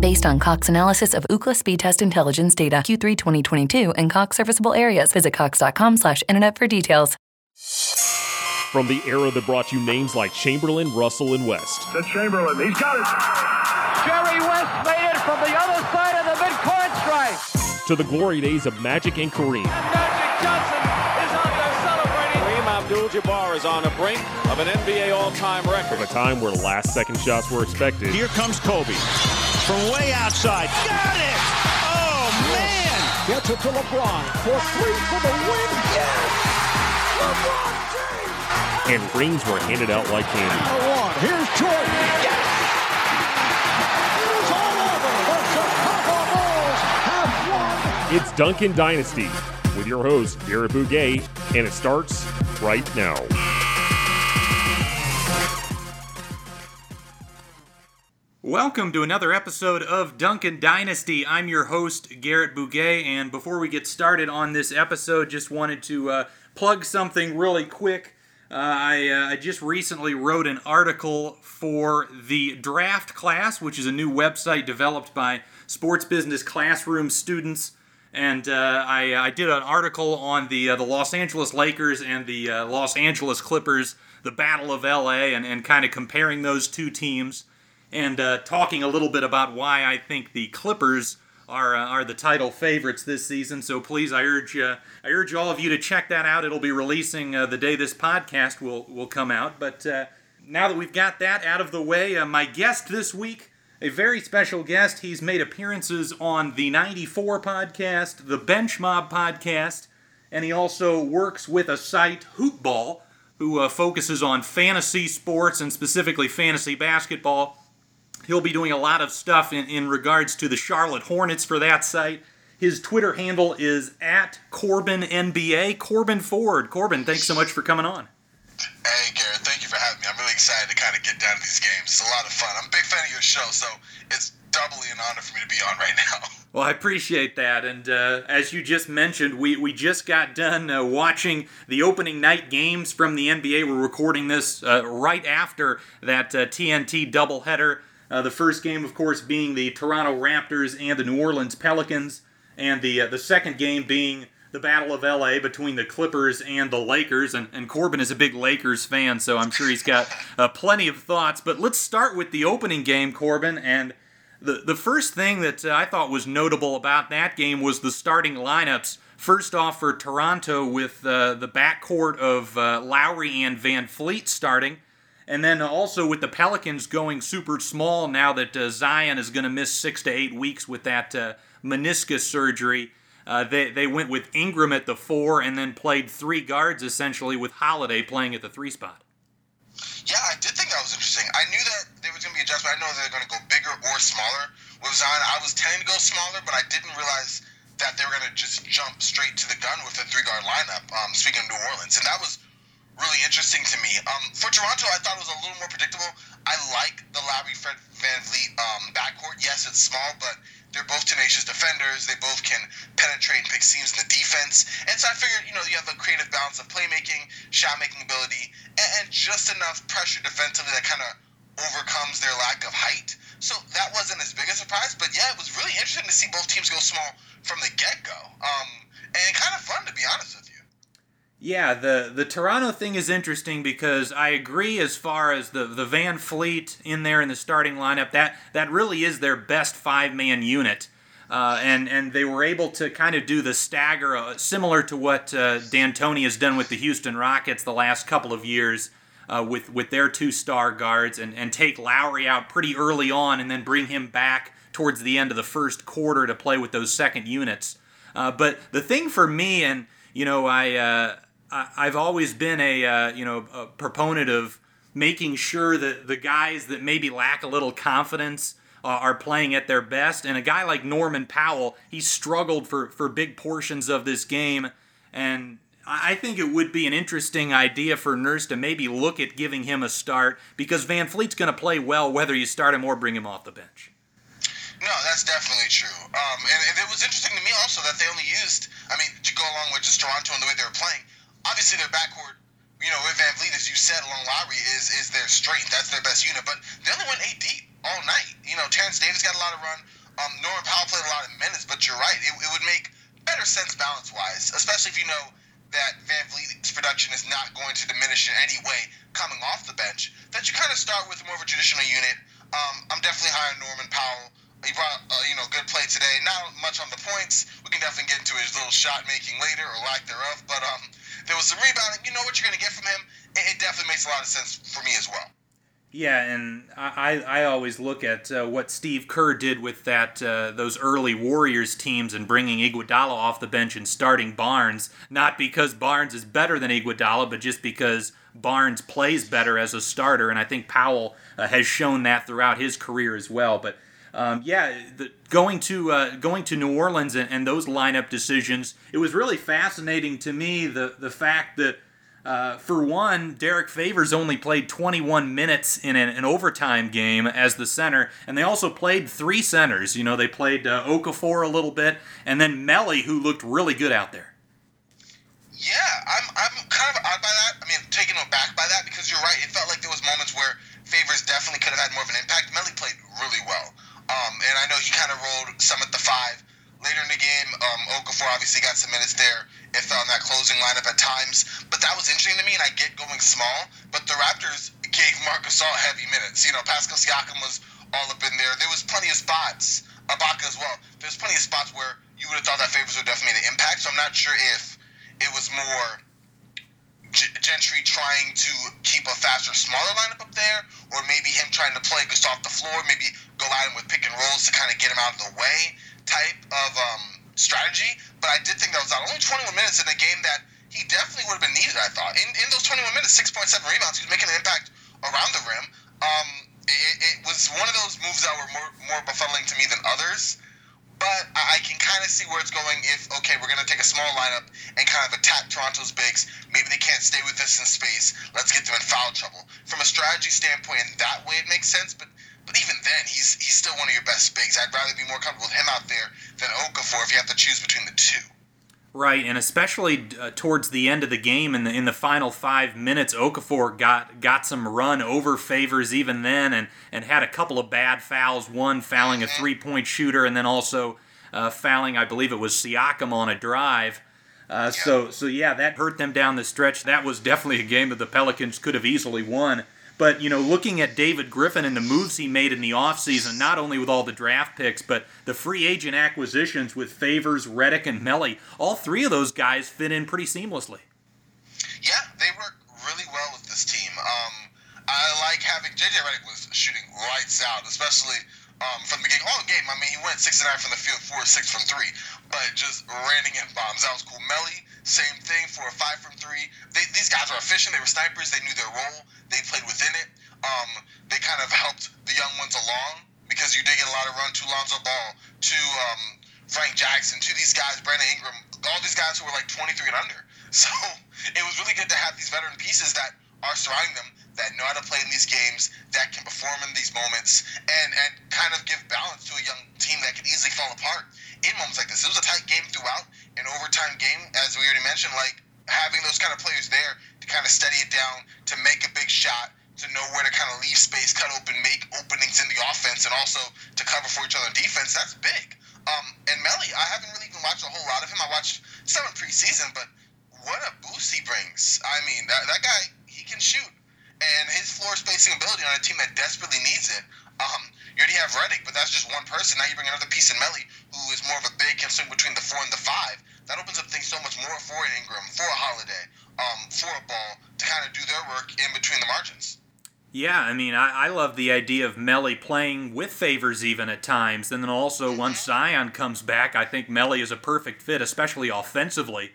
Based on Cox analysis of Ookla speed test intelligence data Q3 2022 and Cox serviceable areas, visit cox.com/internet for details. From the era that brought you names like Chamberlain, Russell, and West, To Chamberlain. He's got it. Jerry West made it from the other side of the midcourt stripe. to the glory days of Magic and Kareem, Magic Johnson is out there celebrating. Kareem Abdul-Jabbar is on the brink of an NBA all-time record. From a time where last second shots were expected, Here comes Kobe from way outside. Got it! Oh, man! Gets it to LeBron for three for the win. Yes! LeBron James. and rings were handed out like candy. One. Here's Jordan. Yes! It is all over. The Chicago Bulls have won. It's Duncan Dynasty with your host, Garrett Bouguet, and it starts right now. Welcome to another episode of Duncan Dynasty. I'm your host, Garrett Bouguet, and before we get started on this episode, just wanted to uh, plug something really quick. Uh, I, uh, I just recently wrote an article for the Draft Class, which is a new website developed by Sports Business Classroom students. And uh, I, I did an article on the uh, the Los Angeles Lakers and the uh, Los Angeles Clippers, the Battle of LA, and, and kind of comparing those two teams and uh, talking a little bit about why I think the Clippers are uh, are the title favorites this season. So please, I urge uh, I urge all of you to check that out. It'll be releasing uh, the day this podcast will will come out. But uh, now that we've got that out of the way, uh, my guest this week. A very special guest. He's made appearances on the 94 podcast, the Bench Mob podcast, and he also works with a site, Hoopball, who uh, focuses on fantasy sports and specifically fantasy basketball. He'll be doing a lot of stuff in, in regards to the Charlotte Hornets for that site. His Twitter handle is at Corbin NBA. Corbin Ford. Corbin, thanks so much for coming on. Hey, Garrett, thank you for having me. I'm really excited to kind of get down to these games. It's a lot of fun. I'm a big fan of your show, so it's doubly an honor for me to be on right now. Well, I appreciate that. And uh, as you just mentioned, we, we just got done uh, watching the opening night games from the NBA. We're recording this uh, right after that uh, TNT doubleheader. Uh, the first game, of course, being the Toronto Raptors and the New Orleans Pelicans, and the uh, the second game being the Battle of LA between the Clippers and the Lakers. And, and Corbin is a big Lakers fan, so I'm sure he's got uh, plenty of thoughts. But let's start with the opening game, Corbin. And the, the first thing that uh, I thought was notable about that game was the starting lineups. First off, for Toronto, with uh, the backcourt of uh, Lowry and VanVleet starting. And then also with the Pelicans going super small now that uh, Zion is going to miss six to eight weeks with that uh, meniscus surgery. Uh, they, they went with Ingram at the four and then played three guards essentially with Holiday playing at the three spot. Yeah, I did think that was interesting. I knew that there was going to be adjustment. I know they're going to go bigger or smaller with Zion. I was tending to go smaller, but I didn't realize that they were going to just jump straight to the gun with the three guard lineup. Um, speaking of New Orleans, and that was really interesting to me. Um, for Toronto, I thought it was a little more predictable. I like the Lowry Fred VanVleet um, backcourt. Yes, it's small, but they're both tenacious defenders. They both can penetrate and pick seams in the defense. And so I figured, you know, you have a creative balance of playmaking, shot making ability, and, and just enough pressure defensively that kind of overcomes their lack of height. So that wasn't as big a surprise. But yeah, it was really interesting to see both teams go small from the get go. Um, and kind of fun, to be honest with you. Yeah, the the Toronto thing is interesting because I agree as far as the the VanVleet in there in the starting lineup that that really is their best five man unit. Uh, and and they were able to kind of do the stagger, uh, similar to what uh, D'Antoni has done with the Houston Rockets the last couple of years, uh, with with their two star guards, and and take Lowry out pretty early on, and then bring him back towards the end of the first quarter to play with those second units. Uh, but the thing for me, and you know, I, uh, I have always been a you know a proponent of making sure that the guys that maybe lack a little confidence uh, are playing at their best. And a guy like Norman Powell, he struggled for, for big portions of this game. And I think it would be an interesting idea for Nurse to maybe look at giving him a start because VanVleet's going to play well whether you start him or bring him off the bench. No, that's definitely true. Um, and, and, it was interesting to me also that they only used, I mean, to go along with just Toronto and the way they were playing, obviously their backcourt you know, with VanVleet, as you said, along Lowry is is their strength. That's their best unit. But they only went eight deep all night. You know, Terence Davis got a lot of run. Um, Norman Powell played a lot of minutes. But you're right. It, it would make better sense balance wise, especially if you know that VanVleet's production is not going to diminish in any way coming off the bench. That you kind of start with more of a traditional unit. Um, I'm definitely high on Norman Powell. He brought, uh, you know, good play today. Not much on the points. We can definitely get into his little shot making later or lack thereof. But um, there was some rebounding. You know what you're going to get from him. It, it, definitely makes a lot of sense for me as well. Yeah, and I, I always look at uh, what Steve Kerr did with that uh, those early Warriors teams and bringing Iguodala off the bench and starting Barnes, not because Barnes is better than Iguodala, but just because Barnes plays better as a starter, and I think Powell uh, has shown that throughout his career as well. But um, yeah, the, going to uh, going to New Orleans and, and, those lineup decisions, it was really fascinating to me the the fact that. Uh, for one, Derrick Favors only played 21 minutes in an, an, overtime game as the center, and they also played three centers. You know, they played uh, Okafor a little bit, and then Melli, who looked really good out there. Yeah, I'm, I'm kind of odd by that. I mean, taken aback by that because you're right. It felt like there was moments where Favors definitely could have had more of an impact. Melli played really well. Um, and I know he kind of rolled some at the five. Later in the game, um, Okafor obviously got some minutes there. It fell in that closing lineup at times. But that was interesting to me, and I get going small. But the Raptors gave Marc Gasol heavy minutes. You know, Pascal Siakam was all up in there. There was plenty of spots, Ibaka as well. There's plenty of spots where you would have thought that Favors would definitely an impact. So I'm not sure if it was more Gentry trying to keep a faster, smaller lineup up there, or maybe him trying to play just off the floor, maybe go at him with pick and rolls to kind of get him out of the way type of um, strategy. But I did think that was not only 21 minutes in a game that he definitely would have been needed, I thought. In, in those 21 minutes, 6.7 rebounds, he was making an impact around the rim. Um, it, it was one of those moves that were more, more befuddling to me than others but I can kind of see where it's going if, okay, we're going to take a small lineup and kind of attack Toronto's bigs. Maybe they can't stay with us in space. Let's get them in foul trouble. From a strategy standpoint, in that way, it makes sense. But but even then, he's he's still one of your best bigs. I'd rather be more comfortable with him out there than Okafor if you have to choose between the two. Right, and especially uh, towards the end of the game, in the in the final five minutes, Okafor got got some run over Favors even then, and and had a couple of bad fouls. One fouling a mm-hmm. three point shooter, and then also uh, fouling, I believe it was Siakam on a drive. Uh, so so yeah, that hurt them down the stretch. That was definitely a game that the Pelicans could have easily won. But, you know, looking at David Griffin and the moves he made in the offseason, not only with all the draft picks, but the free agent acquisitions with Favors, Redick, and Melli, all three of those guys fit in pretty seamlessly. Yeah, they work really well with this team. Um, I like having JJ Redick was shooting lights out, especially um, from the beginning. All game, I mean, he went six and nine from the field, four six from three, but just raining in bombs. That was cool. Melli, same thing, four or five from three. They, these guys were efficient. They were snipers. They knew their role. They played within it. Um, they kind of helped the young ones along because you did get a lot of run to Lonzo Ball, to um, Frank Jackson, to these guys, Brandon Ingram, all these guys who were like 23 and under. So it was really good to have these veteran pieces that are surrounding them that know how to play in these games, that can perform in these moments, and and kind of give balance to a young team that can easily fall apart in moments like this. It was a tight game throughout, an overtime game, as we already mentioned. Like having those kind of players there to kind of steady it down, to make a big shot, to know where to kind of leave space, cut open, make openings in the offense, and also to cover for each other defense. That's big. Um, and Melli, I haven't really even watched a whole lot of him. I watched some preseason, but what a boost he brings. I mean, that, that guy, he can shoot. And his floor spacing ability on a team that desperately needs it. Um, You already have Redick, but that's just one person. Now you bring another piece in Melli, who is more of a big can swing between the four and the five. That opens up things so much more for an Ingram, for a Holiday, um, for a Ball to kind of do their work in between the margins. Yeah, I mean, I, I love the idea of Melli playing with Favors even at times. And then also, once Zion comes back, I think Melli is a perfect fit, especially offensively.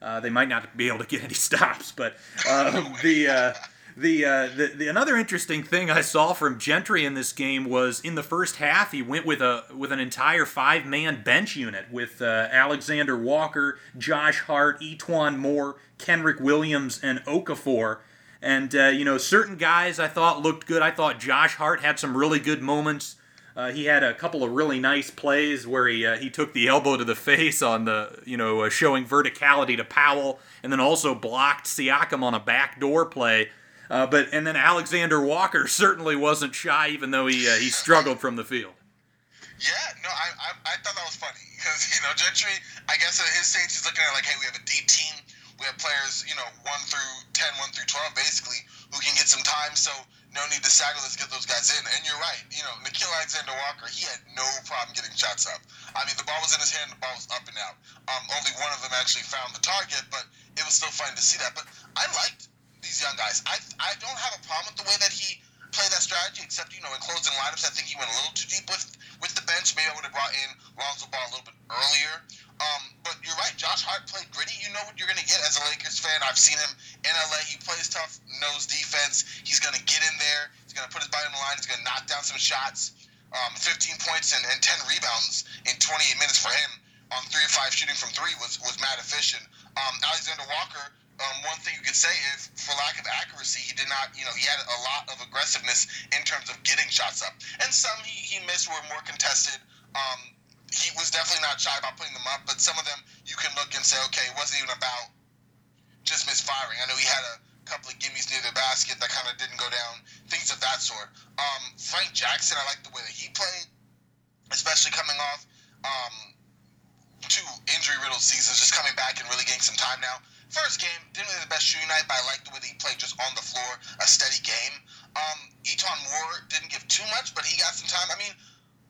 Uh, they might not be able to get any stops, but uh, the, uh, the, uh, the the another interesting thing I saw from Gentry in this game was in the first half he went with a with an entire five man bench unit with uh, Alexander Walker, Josh Hart, E'Twaun Moore, Kenrich Williams, and Okafor. And uh, you know, certain guys I thought looked good. I thought Josh Hart had some really good moments. Uh, he had a couple of really nice plays where he uh, he took the elbow to the face on the you know uh, showing verticality to Powell, and then also blocked Siakam on a backdoor play. Uh, but and then Alexander Walker certainly wasn't shy, even though he uh, he struggled from the field. Yeah, no, I, I, I thought that was funny because you know Gentry. I guess at his stage he's looking at like, hey, we have a deep team. We have players, you know, one through 10, 1 through twelve, basically, who can get some time. So no need to sag. Let's get those guys in. And you're right. You know, Nickeil Alexander Walker, he had no problem getting shots up. I mean, the ball was in his hand. The ball was up and out. Um, only one of them actually found the target, but it was still fun to see that. But I liked these young guys. I I don't have a problem with the way that he played that strategy, except you know in closing lineups, I think he went a little too deep with with the bench. Maybe I would have brought in Lonzo Ball a little bit earlier. Um, but you're right. Josh Hart played gritty. You know what you're going to get as a Lakers fan. I've seen him in LA. He plays tough, knows defense. He's going to get in there. He's going to put his body on the line. He's going to knock down some shots. Um, 15 points and, and 10 rebounds in 28 minutes for him on three or five shooting from three was was mad efficient. Um, Alexander Walker um, one thing you could say is, for lack of accuracy, he did not, you know, he had a lot of aggressiveness in terms of getting shots up. And some he, he missed were more contested. Um, he was definitely not shy about putting them up, but some of them you can look and say, okay, it wasn't even about just misfiring. I know he had a couple of gimmies near the basket that kind of didn't go down, things of that sort. Um, Frank Jackson, I like the way that he played, especially coming off um, two injury riddled seasons, just coming back and really getting some time now first game didn't really the best shooting night, but I liked the way that he played just on the floor, a steady game. Um, E'Twaun Moore didn't give too much, but he got some time. I mean,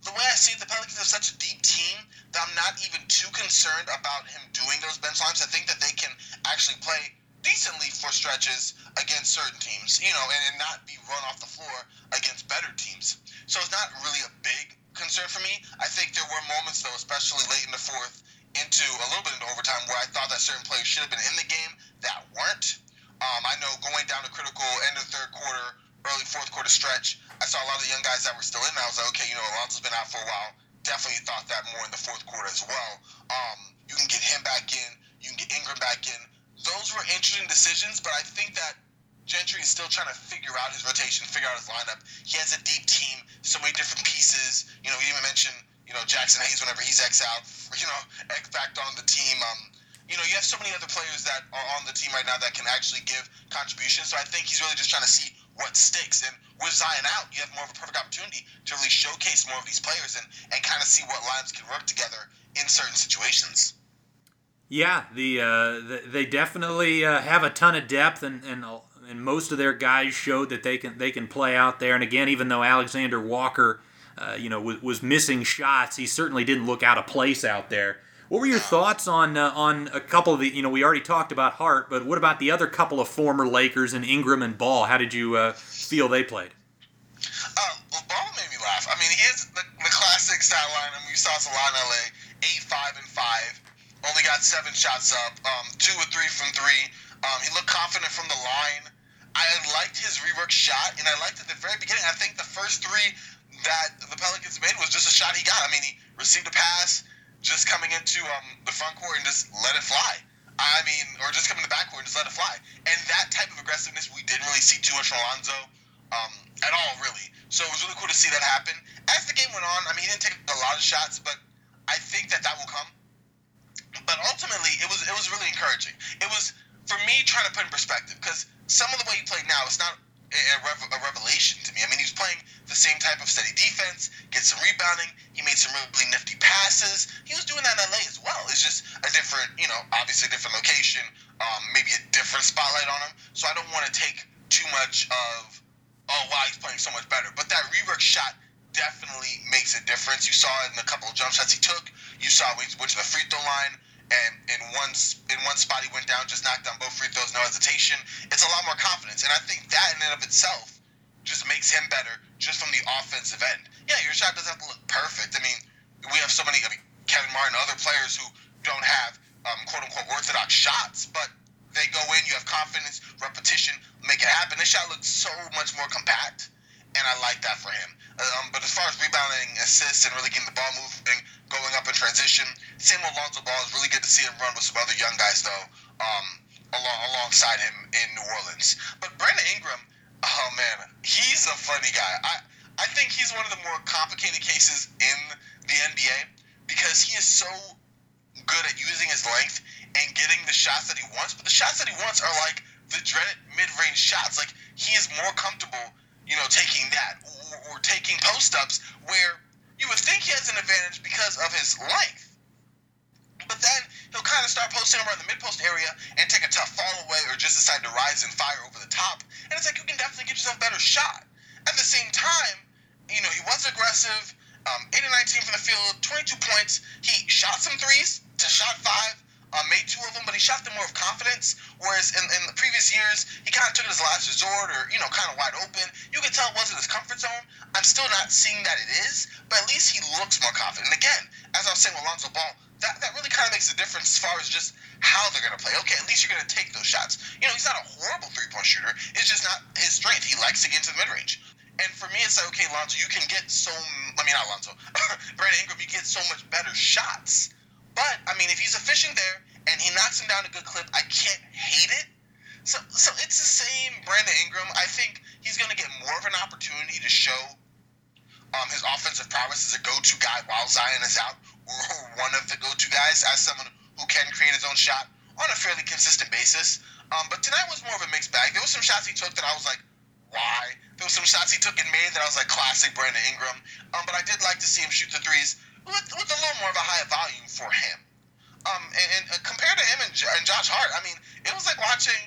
the way I see it, the Pelicans have such a deep team that I'm not even too concerned about him doing those bench lines. I think that they can actually play decently for stretches against certain teams, you know, and, and not be run off the floor against better teams. So it's not really a big concern for me. I think there were moments, though, especially late in the fourth, into a little bit into overtime where I thought that certain players should have been in the game that weren't. Um, I know going down to critical end of third quarter, early fourth quarter stretch, I saw a lot of the young guys that were still in. I was like, okay, you know, Lonzo's been out for a while. Definitely thought that more in the fourth quarter as well. Um, you can get him back in. You can get Ingram back in. Those were interesting decisions, but I think that Gentry is still trying to figure out his rotation, figure out his lineup. He has a deep team, so many different pieces. You know, we even mentioned you know, Jaxson Hayes whenever he's X out, you know, X back on the team. Um, you know, you have so many other players that are on the team right now that can actually give contributions. So I think he's really just trying to see what sticks. And with Zion out, you have more of a perfect opportunity to really showcase more of these players and, and kind of see what lines can work together in certain situations. Yeah, the, uh, the they definitely uh, have a ton of depth, and, and and most of their guys showed that they can they can play out there. And again, even though Alexander Walker uh, you know, was, was, missing shots. He certainly didn't look out of place out there. What were your thoughts on uh, on a couple of the? You know, we already talked about Hart, but what about the other couple of former Lakers and Ingram and Ball? How did you uh, feel they played? Uh, well, Ball made me laugh. I mean, he is the, the classic stat line. I mean, you saw us a lot in LA: eight, five, and five. Only got seven shots up. Um, two or three from three. Um, he looked confident from the line. I liked his rework shot, and I liked at the very beginning. I think the first three that the Pelicans made was just a shot he got. I mean, he received a pass just coming into um, the front court and just let it fly. I mean, or just coming to the back court and just let it fly. And that type of aggressiveness we didn't really see too much from Lonzo um, at all, really. So it was really cool to see that happen. As the game went on, I mean, he didn't take a lot of shots, but I think that that will come. But ultimately, it was it was really encouraging. It was for me trying to put in perspective because some of the way he played now, it's not a, a, revelation to me. I mean, he's playing the same type of steady defense, gets some rebounding. He made some really nifty passes. He was doing that in LA as well. It's just a different, you know, obviously a different location, um, maybe a different spotlight on him. So I don't want to take too much of, oh, wow, he's playing so much better. But that rework shot definitely makes a difference. You saw it in a couple of jump shots he took. You saw he went to the free throw line, and in one in one spot he went down, just knocked down both free throws, no hesitation. It's a lot more confidence, and I think that in and of itself just makes him better, just from the offensive end. Yeah, your shot doesn't have to look perfect. I mean, we have so many. I mean, Kevin Martin, other players who don't have um, quote unquote orthodox shots, but they go in, you have confidence, repetition, make it happen. This shot looks so much more compact, and I like that for him. Um, but as far as rebounding, assists, and really getting the ball moving, going up in transition, same with Lonzo Ball. It's really good to see him run with some other young guys, though, um, along, alongside him in New Orleans. But Brandon Ingram, oh man, he's a funny guy. I, I think he's one of the more complicated cases in the NBA because he is so good at using his length and getting the shots that he wants. But the shots that he wants are like the dreaded mid-range shots. Like he is more comfortable, you know, taking that or, or taking post-ups where you would think he has an advantage because of his length. But then he'll kind of start posting around the mid-post area and take a tough fall away or just decide to rise and fire over the top. And it's like you can definitely get yourself a better shot. At the same time, you know, he was aggressive. Um, 8 and 19 from the field, 22 points. He shot some threes to shot five, uh, made two of them, but he shot them more of confidence. Whereas in, in the previous years, he kind of took it as a last resort or, you know, kind of wide open. You could tell it wasn't his comfort zone. I'm still not seeing that it is, but at least he looks more confident. And again, as I was saying with Lonzo Ball, that, that really kind of makes a difference as far as just how they're going to play. Okay, at least you're going to take those shots. You know, he's not a horrible three point shooter. It's just not his strength. He likes to get into the mid range. And for me, it's like, okay, Lonzo, you can get so, I mean, not Lonzo, Brandon Ingram, you get so much better shots. But, I mean, if he's efficient there and he knocks him down a good clip, I can't hate it. So, so it's the same Brandon Ingram. I think he's going to get more of an opportunity to show um, his offensive prowess as a go-to guy while Zion is out, or one of the go-to guys as someone who can create his own shot on a fairly consistent basis. Um, but tonight was more of a mixed bag. There were some shots he took that I was like, why? There were some shots he took and made that I was like, classic Brandon Ingram. Um, but I did like to see him shoot the threes with, with a little more of a high volume for him. Um, and, and uh, compared to him and, and Josh Hart, I mean, it was like watching.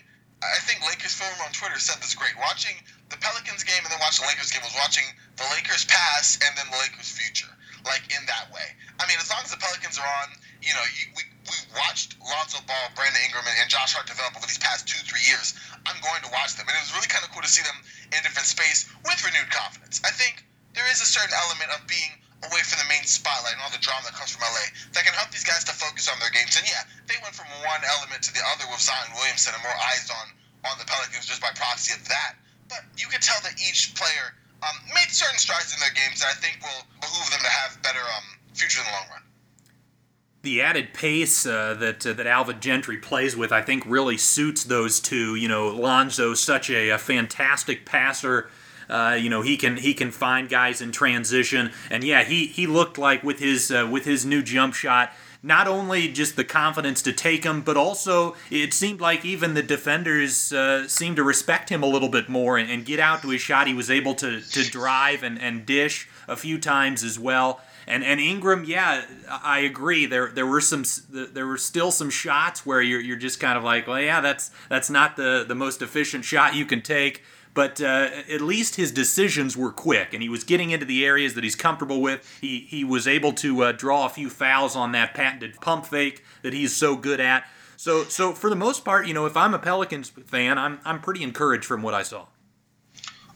I think Lakers film on Twitter said this great. Watching the Pelicans game and then watching the Lakers game was watching the Lakers past and then the Lakers future, like in that way. I mean, as long as the Pelicans are on, you know, you, we we watched Lonzo Ball, Brandon Ingram, and, and Josh Hart develop over these past two three years. I'm going to watch them, and it was really kind of cool to see them in a different space with renewed confidence. I think there is a certain element of being away from the main spotlight and all the drama that comes from LA that can help these guys to focus on their games. And yeah, they went from one element to the other with Zion Williamson and more eyes on on the Pelicans just by proxy of that. But you could tell that each player um, made certain strides in their games that I think will behoove them to have better um, future in the long run. The added pace uh, that uh, that Alvin Gentry plays with, I think, really suits those two. You know, Lonzo, such a, a fantastic passer. Uh, you know he can he can find guys in transition, and yeah, he he looked like with his uh, with his new jump shot, not only just the confidence to take him, but also it seemed like even the defenders uh, seemed to respect him a little bit more and, and, get out to his shot. He was able to to drive and, and dish a few times as well. And and Ingram, yeah, I agree. There there were some there were still some shots where you're you're just kind of like, well, yeah, that's that's not the the most efficient shot you can take but uh, at least his decisions were quick, and he was getting into the areas that he's comfortable with. He he was able to uh, draw a few fouls on that patented pump fake that he's so good at. So so for the most part, you know, if I'm a Pelicans fan, I'm I'm pretty encouraged from what I saw.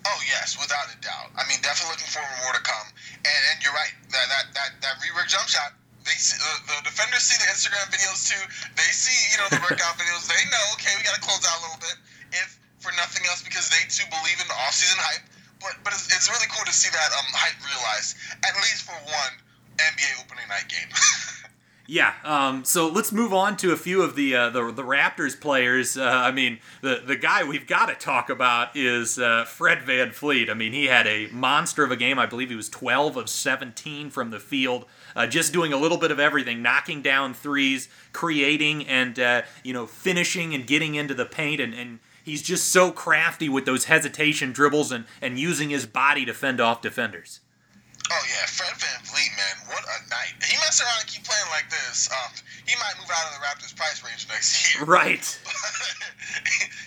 Oh yes, without a doubt. I mean, definitely looking forward to more to come. And, and you're right. That that that that rework jump shot. They see, the, the defenders see the Instagram videos too. They see you know the workout videos. They know okay, we got to close out a little bit. If for nothing else because they too believe in the offseason hype. But but it's, it's really cool to see that um, hype realized at least for one NBA opening night game. Yeah. Um, so let's move on to a few of the uh, the, the Raptors players. Uh, I mean, the the guy we've got to talk about is uh, Fred VanVleet. I mean, he had a monster of a game. I believe he was 12 of 17 from the field, uh, just doing a little bit of everything, knocking down threes, creating, and uh, you know, finishing and getting into the paint and. and He's just so crafty with those hesitation dribbles and, and using his body to fend off defenders. Oh yeah, Fred VanVleet, man, what a night! He mess around and keep playing like this. Um, he might move out of the Raptors' price range next year. Right.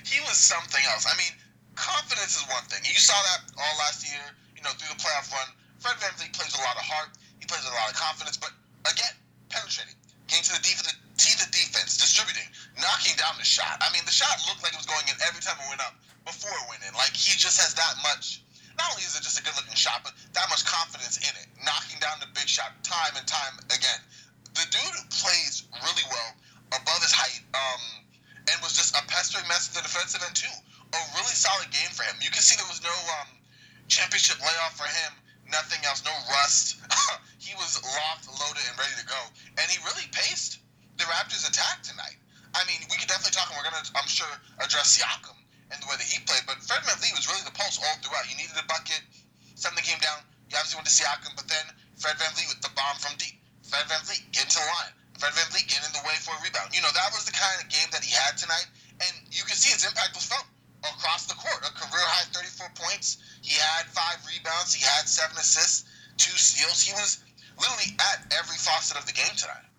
he was something else. I mean, confidence is one thing. You saw that all last year. You know, through the playoff run, Fred VanVleet plays a lot of heart. He plays with a lot of confidence, but again, penetrating, getting to the defense, teeth of defense, distributing, knocking down the shot. I mean, the shot looked like it was going in every time it went up before it went in. Like he just has that much. Not only is it just a good-looking shot, but that much confidence in it, knocking down the big shot time and time again. The dude plays really well above his height, um, and was just a pestering mess at the defensive end too. A really solid game for him. You can see there was no um, championship layoff for him. Nothing else, no rust. he was locked, loaded, and ready to go. And he really paced the Raptors' attack tonight. I mean, we could definitely talk, and we're gonna, I'm sure, address Siakam and the way that he played. But Fred VanVleet was really the pulse all throughout. You needed a bucket, something came down. You obviously went to Siakam, but then Fred VanVleet with the bomb from deep. Fred VanVleet get into the line. Fred VanVleet getting in the way for a rebound. You know, that was the kind of game that he had tonight, and you can see his impact was felt across the court. A career high 34 points. He had five rebounds. He had seven assists, two steals. He was literally at every facet of the game tonight.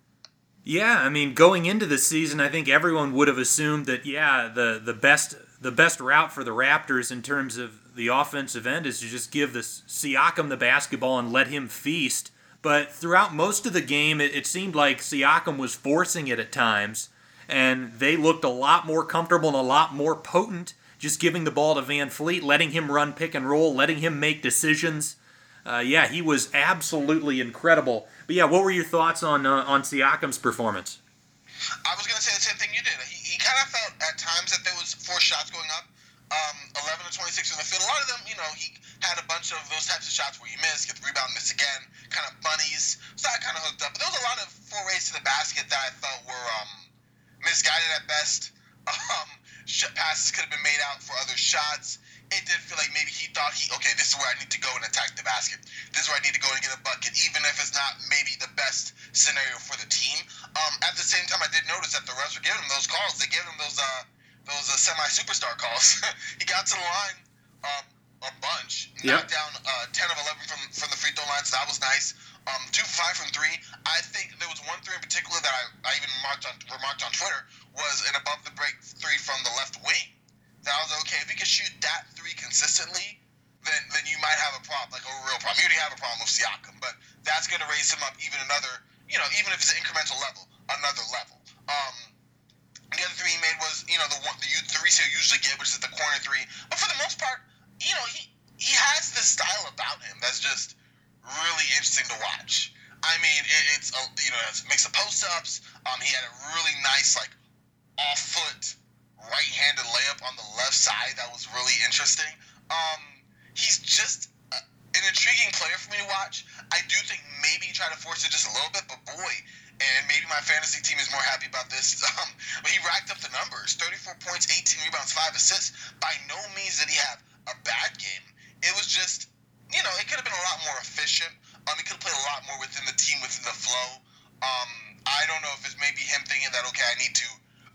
Yeah, I mean, going into the season, I think everyone would have assumed that yeah, the the best the best route for the Raptors in terms of the offensive end is to just give this Siakam the basketball and let him feast. But throughout most of the game, it, it seemed like Siakam was forcing it at times, and they looked a lot more comfortable and a lot more potent just giving the ball to VanVleet, letting him run pick and roll, letting him make decisions. Uh, yeah, he was absolutely incredible. But yeah, what were your thoughts on uh, on Siakam's performance? I was gonna say the same thing you did. He, he kind of felt at times that there was four shots going up, um, 11 to 26 in the field. A lot of them, you know, he had a bunch of those types of shots where he missed, get the rebound, miss again, kind of bunnies. So I kind of hooked up. But there was a lot of forays to the basket that I felt were um, misguided at best. Um, passes could have been made out for other shots. It did feel like maybe he thought he okay, this is where I need to go and attack the basket. This is where I need to go and get a bucket, even if it's not maybe the best scenario for the team. Um, at the same time, I did notice that the refs were giving him those calls. They gave him those uh, those uh, semi superstar calls. he got to the line um, a bunch, yep. knocked down uh, ten of eleven from from the free throw line, so that was nice. Um, two five from three. I think there was one three in particular that I, I even marked on remarked on Twitter was an above the break three from the left wing. That was okay. If he could shoot that three consistently, then then you might have a problem, like a real problem. You already have a problem with Siakam, but that's going to raise him up even another, you know, even if it's an incremental level, another level. Um, the other three he made was, you know, the one the three you usually get, which is the corner three. But for the most part, you know, he he has this style about him that's just really interesting to watch. I mean, it, it's a, you know, a mix of post ups. Um, he had a really nice like off foot right-handed layup on the left side that was really interesting. Um, he's just a, an intriguing player for me to watch. I do think maybe try to force it just a little bit, but boy, and maybe my fantasy team is more happy about this. Um, but he racked up the numbers: 34 points, 18 rebounds, five assists. By no means did he have a bad game. It was just, you know, it could have been a lot more efficient. Um, he could have played a lot more within the team, within the flow. Um, I don't know if it's maybe him thinking that okay, I need to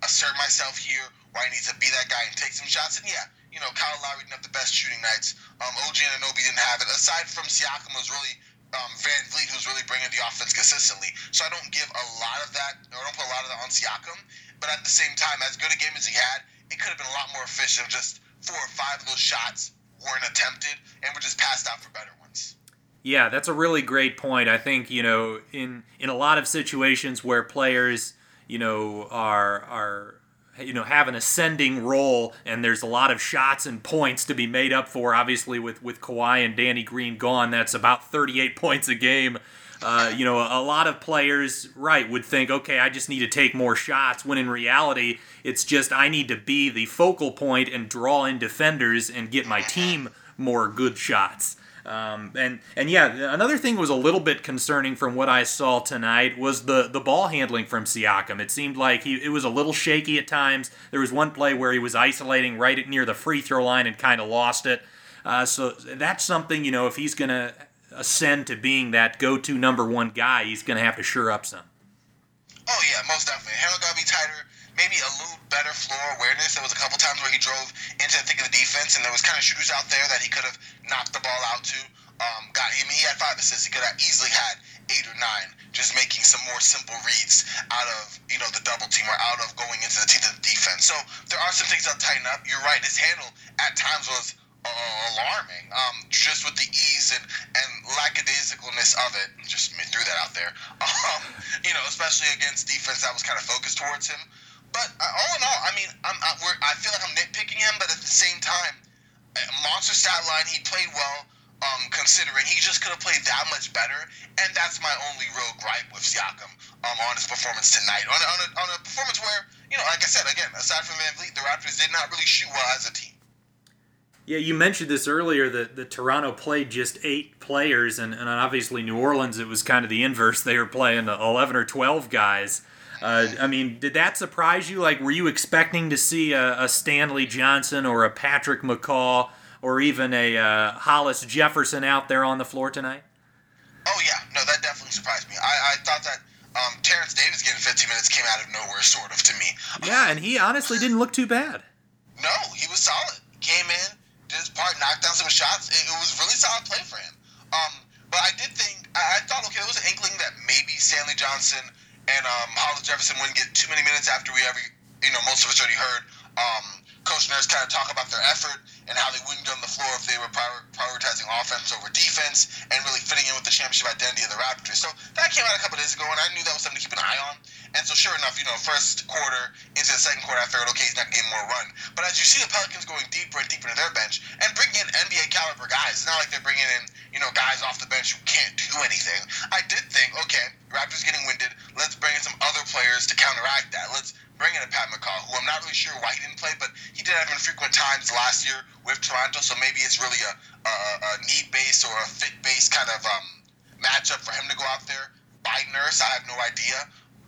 assert myself here, or I need to be that guy and take some shots. And yeah, you know, Kyle Lowry didn't have the best shooting nights. Um, OG Anunoby didn't have it. Aside from Siakam, was really um, VanVleet who's really bringing the offense consistently. So I don't give a lot of that, or I don't put a lot of that on Siakam. But at the same time, as good a game as he had, it could have been a lot more efficient. Just four or five of those shots weren't attempted and were just passed out for better ones. Yeah, that's a really great point. I think you know, in in a lot of situations where players, you know, are are you know have an ascending role and there's a lot of shots and points to be made up for. Obviously with with Kawhi and Danny Green gone that's about 38 points a game. Uh, you know a lot of players right would think okay I just need to take more shots when in reality it's just I need to be the focal point and draw in defenders and get my team more good shots um, and and yeah, another thing was a little bit concerning from what I saw tonight was the the ball handling from Siakam. It seemed like he it was a little shaky at times. There was one play where he was isolating right near the free throw line and kind of lost it. Uh, so that's something you know if he's gonna ascend to being that go-to number one guy, he's gonna have to sure up some. Oh yeah, most definitely. Handle gotta be tighter maybe a little better floor awareness. There was a couple times where he drove into the thick of the defense, and there was kind of shooters out there that he could have knocked the ball out to. Um, got him. He had five assists. He could have easily had eight or nine, just making some more simple reads out of you know the double team or out of going into the teeth of the defense. So there are some things that'll tighten up. You're right. His handle at times was uh, alarming. Um, just with the ease and, and lackadaisicalness of it, just threw that out there. Um, you know, especially against defense that was kind of focused towards him. But uh, all in all, I mean, I'm, I, I feel like I'm nitpicking him, but at the same time, uh, monster stat line, he played well. Um, considering he just could have played that much better, and that's my only real gripe with Siakam um, on his performance tonight. On a, on, a, on a performance where, you know, like I said again, aside from VanVleet, the Raptors did not really shoot well as a team. Yeah, you mentioned this earlier that, that Toronto played just eight players, and, and obviously New Orleans, it was kind of the inverse. They were playing 11 or 12 guys. Uh, I mean, did that surprise you? Like, were you expecting to see a, a Stanley Johnson or a Patrick McCaw or even a uh, Hollis Jefferson out there on the floor tonight? Oh, yeah. No, that definitely surprised me. I, I thought that um, Terence Davis getting 15 minutes came out of nowhere, sort of, to me. Yeah, and he honestly didn't look too bad. No, he was solid. Came in, did his part, knocked down some shots. It, it was really solid play for him. Um, but I did think, I, I thought, okay, there was an inkling that maybe Stanley Johnson and um, Hollis Jefferson wouldn't get too many minutes after we ever, you know, most of us already heard um, Coach Nurse kind of talk about their effort and how they wouldn't get on the floor if they were prior- prioritizing offense over defense and really fitting in with the championship identity of the Raptors. So that came out a couple days ago, and I knew that was something to keep an eye on. And so, sure enough, you know, first quarter into the second quarter, I figured, okay, he's not getting more run. But as you see the Pelicans going deeper and deeper into their bench and bringing in NBA caliber guys, it's not like they're bringing in, you know, guys off the bench who can't do anything. I did think, okay, Raptors getting winded. Let's bring in some other players to counteract that. Let's bring in a Pat McCaw, who I'm not really sure why he didn't play, but he did have infrequent times last year with Toronto, so maybe it's really a, a, a need based or a fit based kind of um, matchup for him to go out there. By Nurse, I have no idea.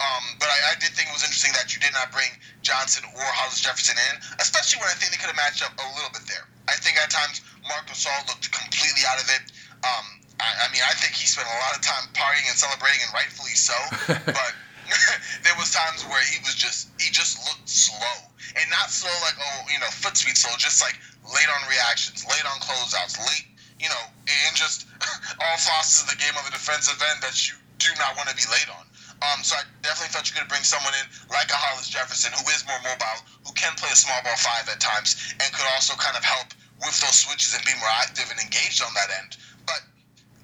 Um, but I, I, did think it was interesting that you did not bring Johnson or Hollis Jefferson in, especially when I think they could have matched up a little bit there. I think at times Marc Gasol looked completely out of it. Um, I, I, mean, I think he spent a lot of time partying and celebrating, and rightfully so. but there was times where he was just he just looked slow, and not slow like oh you know foot speed slow, just like late on reactions, late on closeouts, late you know, and just all of the game on the defensive end that you do not want to be late on. Um, so I definitely thought you could bring someone in like a Hollis Jefferson, who is more mobile, who can play a small ball five at times, and could also kind of help with those switches and be more active and engaged on that end. But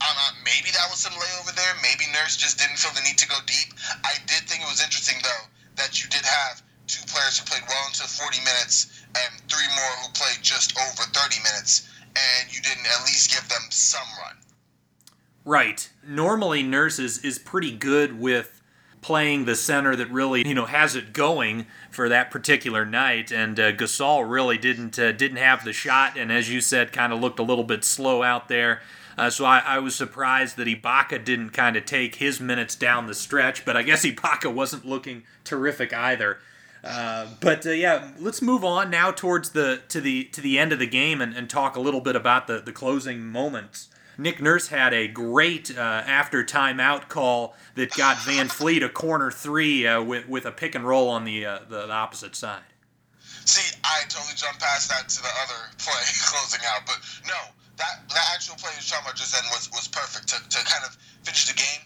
um, maybe that was some layover there. Maybe Nurse just didn't feel the need to go deep. I did think it was interesting though that you did have two players who played well into 40 minutes and three more who played just over 30 minutes, and you didn't at least give them some run. Right. Normally, Nurse is, is pretty good with playing the center that really you know has it going for that particular night. And uh, Gasol really didn't uh, didn't have the shot, and as you said, kind of looked a little bit slow out there. Uh, so I, I, was surprised that Ibaka didn't kind of take his minutes down the stretch, but I guess Ibaka wasn't looking terrific either. Uh, but uh, yeah, let's move on now towards the to the to the end of the game and, and talk a little bit about the, the closing moments. Nick Nurse had a great uh, after timeout call that got VanVleet a corner three uh, with, with a pick and roll on the, uh, the, the opposite side. See, I totally jumped past that to the other play closing out, but no, that that actual play you're talking about just then was, was perfect to, to kind of finish the game.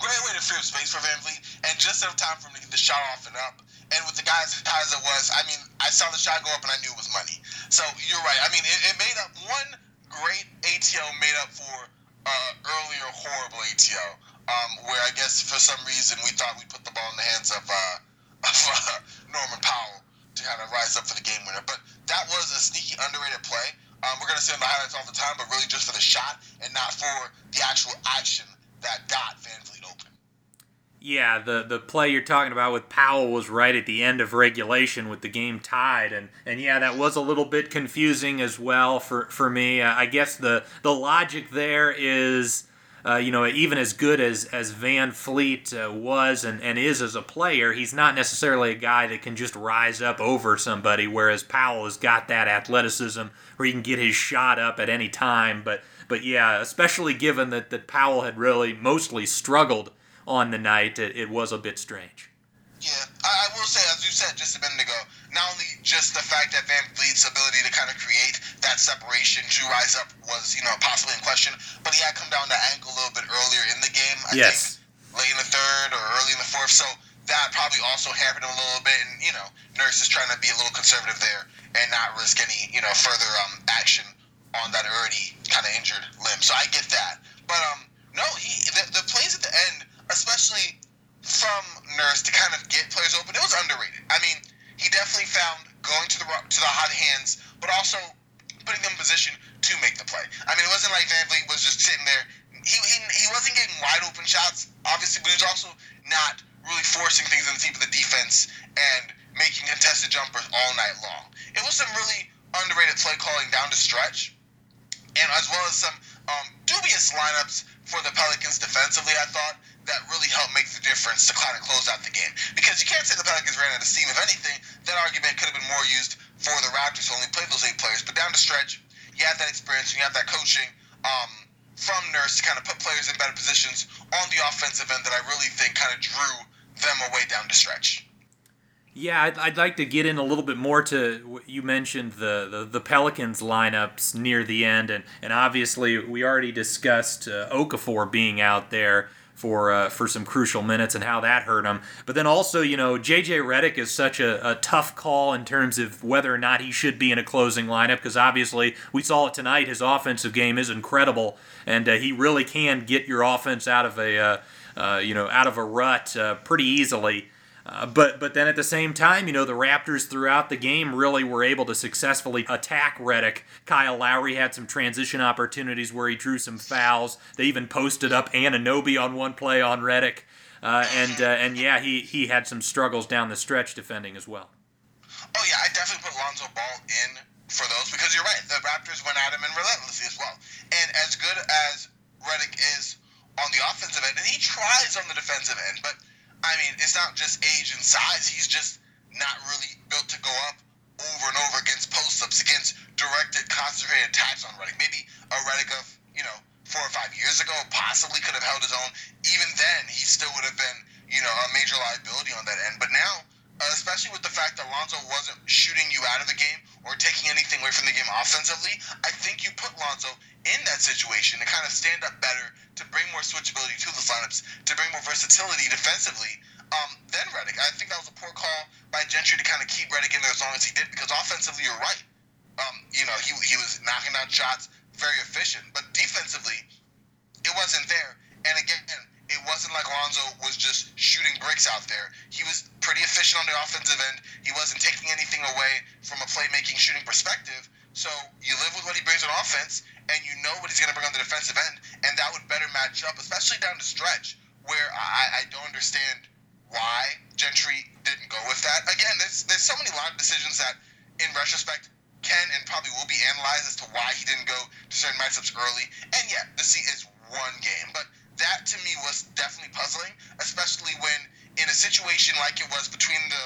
Great way to free up space for VanVleet, and just enough time for him to get the shot off and up. And with the guys as high as it was, I mean, I saw the shot go up and I knew it was money. So you're right. I mean, it, it made up one great ATO made up for uh, earlier horrible ATO, um, where I guess for some reason we thought we put the ball in the hands of, uh, of uh, Norman Powell to kind of rise up for the game winner. But that was a sneaky underrated play. Um, we're going to see on the highlights all the time, but really just for the shot and not for the actual action that got VanVleet open. Yeah, the the play you're talking about with Powell was right at the end of regulation with the game tied, and and yeah, that was a little bit confusing as well for for me. Uh, I guess the the logic there is. Uh, you know, even as good as, as VanVleet uh, was and, and is as a player, he's not necessarily a guy that can just rise up over somebody, whereas Powell has got that athleticism where he can get his shot up at any time. But, but yeah, especially given that, that Powell had really mostly struggled on the night, it, it was a bit strange. Yeah, I, will say, as you said just a minute ago, not only just the fact that Van Vliet's ability to kind of create that separation to rise up was, you know, possibly in question, but he had come down the ankle a little bit earlier in the game. I yes. think late in the third or early in the fourth. So that probably also hampered him a little bit. And, you know, Nurse is trying to be a little conservative there and not risk any, you know, further um, action on that already kind of injured limb. So I get that. But, um, no, he the, the plays at the end, especially from Nurse to kind of get players open, it was underrated. I mean, he definitely found going to the to the hot hands, but also putting them in position to make the play. I mean, it wasn't like VanVleet was just sitting there. He, he, he wasn't getting wide open shots, obviously, but he was also not really forcing things in the teeth of the defense and making contested jumpers all night long. It was some really underrated play calling down to stretch, and as well as some um, dubious lineups for the Pelicans defensively, I thought that really helped make the difference to kind of close out the game. Because you can't say the Pelicans ran out of steam. If anything, that argument could have been more used for the Raptors who only played those eight players. But down the stretch, you have that experience and you have that coaching um, from Nurse to kind of put players in better positions on the offensive end that I really think kind of drew them away down the stretch. Yeah, I'd, I'd like to get in a little bit more to what you mentioned the, the, the Pelicans lineups near the end, and, and obviously we already discussed uh, Okafor being out there for uh, for some crucial minutes and how that hurt him. But then also, you know, JJ Redick is such a, a tough call in terms of whether or not he should be in a closing lineup because obviously we saw it tonight. His offensive game is incredible, and uh, he really can get your offense out of a uh, uh you know out of a rut uh, pretty easily. Uh, but but then at the same time, you know, the Raptors throughout the game really were able to successfully attack Redick. Kyle Lowry had some transition opportunities where he drew some fouls. They even posted up Anunoby on one play on Redick. Uh, and uh, and yeah, he, he had some struggles down the stretch defending as well. Oh yeah, I definitely put Lonzo Ball in for those because you're right. The Raptors went at him and relentlessly as well. And as good as Redick is on the offensive end, and he tries on the defensive end, but I mean, it's not just age and size. He's just not really built to go up over and over against post ups, against directed, concentrated attacks on Redick. Maybe a Redick of, you know, four or five years ago possibly could have held his own. Even then, he still would have been, you know, a major liability on that end. But now, uh, especially with the fact that Lonzo wasn't shooting you out of the game or taking anything away from the game offensively, I think you put Lonzo in that situation to kind of stand up better, to bring more switchability to the lineups, to bring more versatility defensively. Um, then Redick, I think that was a poor call by Gentry to kind of keep Redick in there as long as he did because offensively, you're right. Um, you know, he, he was knocking down shots, very efficient, but defensively, it wasn't there. And again, it wasn't like Lonzo was just shooting bricks out there. He was pretty efficient on the offensive end. He wasn't taking anything away from a playmaking shooting perspective. So you live with what he brings on offense, and you know what he's going to bring on the defensive end, and that would better match up, especially down the stretch where I, I don't understand why Gentry didn't go with that. Again, there's there's so many line decisions that, in retrospect, can and probably will be analyzed as to why he didn't go to certain matchups early. And yeah, the seat is one game, but that to me was definitely puzzling, especially when in a situation like it was between the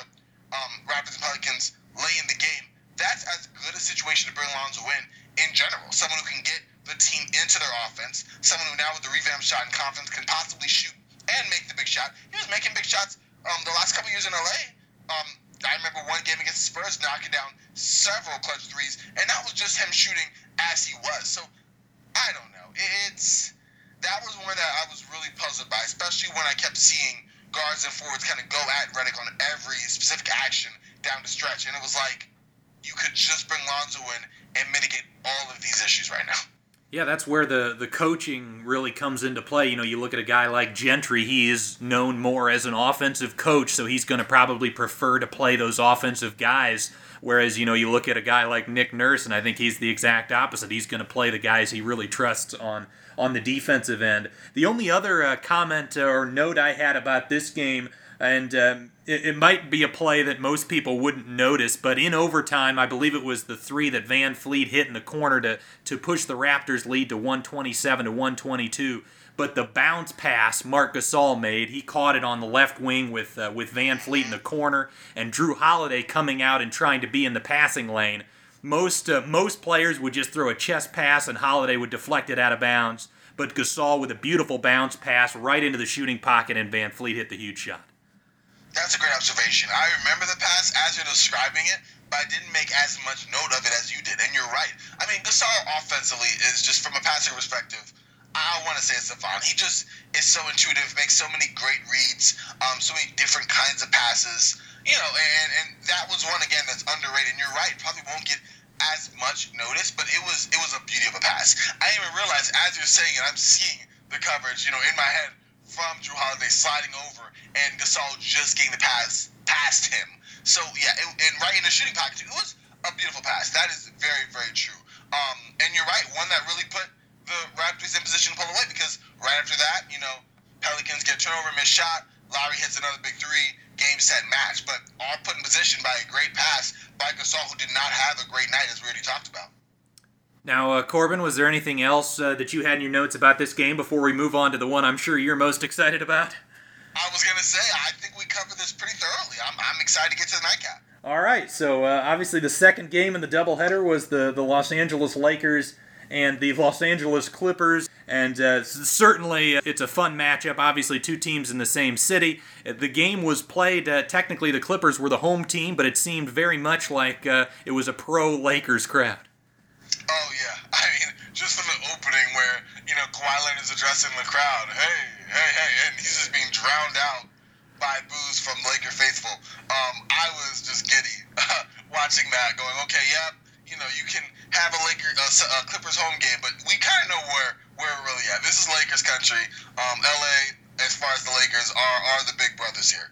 um, Raptors and Pelicans late in the game, that's as good a situation to bring Lonzo in in general. Someone who can get the team into their offense. Someone who now with the revamp shot and confidence can possibly shoot and make the big shot. He was making big shots um, the last couple years in LA. Um, I remember one game against the Spurs knocking down several clutch threes, and that was just him shooting as he was. So I don't know. It's that was one that I was really puzzled by, especially when I kept seeing guards and forwards kind of go at Redick on every specific action down the stretch, and it was like you could just bring Lonzo in and mitigate all of these issues right now. Yeah, that's where the, the coaching really comes into play. You know, you look at a guy like Gentry, he is known more as an offensive coach, so he's going to probably prefer to play those offensive guys. Whereas, you know, you look at a guy like Nick Nurse, and I think he's the exact opposite. He's going to play the guys he really trusts on on the defensive end. The only other uh, comment or note I had about this game and um, it, it, might be a play that most people wouldn't notice, but in overtime, I believe it was the three that VanVleet hit in the corner to to push the Raptors' lead to 127 to 122. But the bounce pass Marc Gasol made, he caught it on the left wing with uh, with VanVleet in the corner, and Jrue Holiday coming out and trying to be in the passing lane. Most uh, most players would just throw a chest pass, and Holiday would deflect it out of bounds. But Gasol with a beautiful bounce pass right into the shooting pocket, and VanVleet hit the huge shot. That's a great observation. I remember the pass as you're describing it, but I didn't make as much note of it as you did. And you're right. I mean, Gasol offensively is just from a passing perspective. I want to say it's Stephon. He just is so intuitive, makes so many great reads, um, so many different kinds of passes. You know, and and that was one again that's underrated. And you're right, probably won't get as much notice, but it was it was a beauty of a pass. I didn't even realize as you're saying it, I'm seeing the coverage, you know, in my head from Jrue Holiday sliding over and Gasol just getting the pass past him. So yeah, it, and right in the shooting pocket, it was a beautiful pass. That is very very true. Um, and you're right, one that really put the Raptors in position to pull away because right after that, you know, Pelicans get turnover, miss shot. Lowry hits another big three, game set match. But all put in position by a great pass by Gasol, who did not have a great night, as we already talked about. Now, uh, Corbin, was there anything else uh, that you had in your notes about this game before we move on to the one I'm sure you're most excited about? I was going to say, I think we covered this pretty thoroughly. I'm, I'm excited to get to the nightcap. All right, so uh, obviously the second game in the doubleheader was the, the Los Angeles Lakers and the Los Angeles Clippers. And uh, certainly uh, it's a fun matchup. Obviously, two teams in the same city. Uh, the game was played, uh, technically, the Clippers were the home team, but it seemed very much like uh, it was a pro Lakers crowd. Oh, yeah. I mean, just from the opening where, you know, Kawhi Leonard is addressing the crowd, hey, hey, hey, and he's just being drowned out by boos from Laker faithful. Um, I was just giddy watching that, going, okay, yep, you know, you can have a Lakers uh, Clippers home game, but we kind of know where where we're really at. This is Lakers country. Um, LA, as far as the Lakers are, are the big brothers here.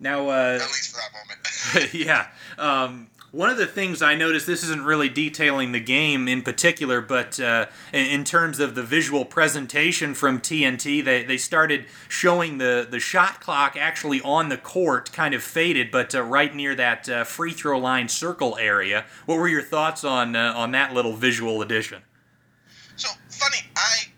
Now, uh, at least for that moment. yeah. Um, one of the things I noticed, this isn't really detailing the game in particular, but uh, in terms of the visual presentation from TNT, they, they started showing the, the shot clock actually on the court, kind of faded, but uh, right near that uh, free throw line circle area. What were your thoughts on uh, on that little visual addition? So funny, I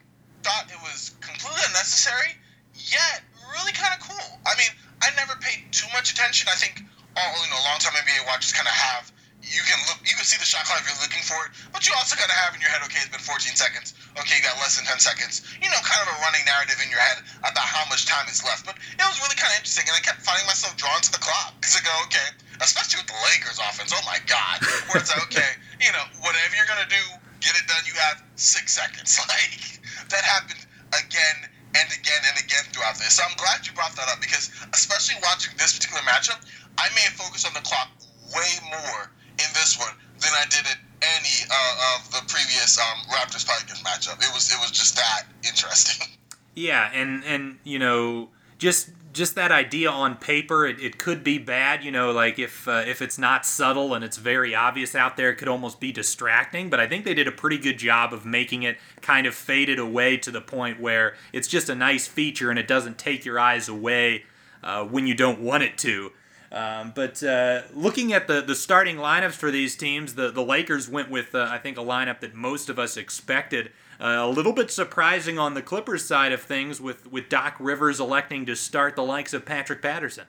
thought it was completely unnecessary, yet really kind of cool. I mean, I never paid too much attention. I think all you know, long-time NBA watchers kind of have. You can look, you can see the shot clock if you're looking for it, but you also kind of have in your head, okay, it's been 14 seconds. Okay, you got less than 10 seconds. You know, kind of a running narrative in your head about how much time is left. But it was really kind of interesting, and I kept finding myself drawn to the clock to go, okay, especially with the Lakers offense. Oh my God, where it's like, okay, you know, whatever you're gonna do, get it done. You have six seconds. Like that happened again and again and again throughout this. So I'm glad you brought that up because, especially watching this particular matchup, I may focused on the clock way more in this one than I did at any uh, of the previous um, Raptors Pelicans matchup. It was it was just that interesting. Yeah, and and you know just just that idea on paper, it, it could be bad. You know, like if uh, if it's not subtle and it's very obvious out there, it could almost be distracting. But I think they did a pretty good job of making it kind of faded away to the point where it's just a nice feature and it doesn't take your eyes away uh, when you don't want it to. Um, but uh, looking at the, the starting lineups for these teams, the, the Lakers went with, uh, I think, a lineup that most of us expected. Uh, a little bit surprising on the Clippers side of things with, with Doc Rivers electing to start the likes of Patrick Patterson.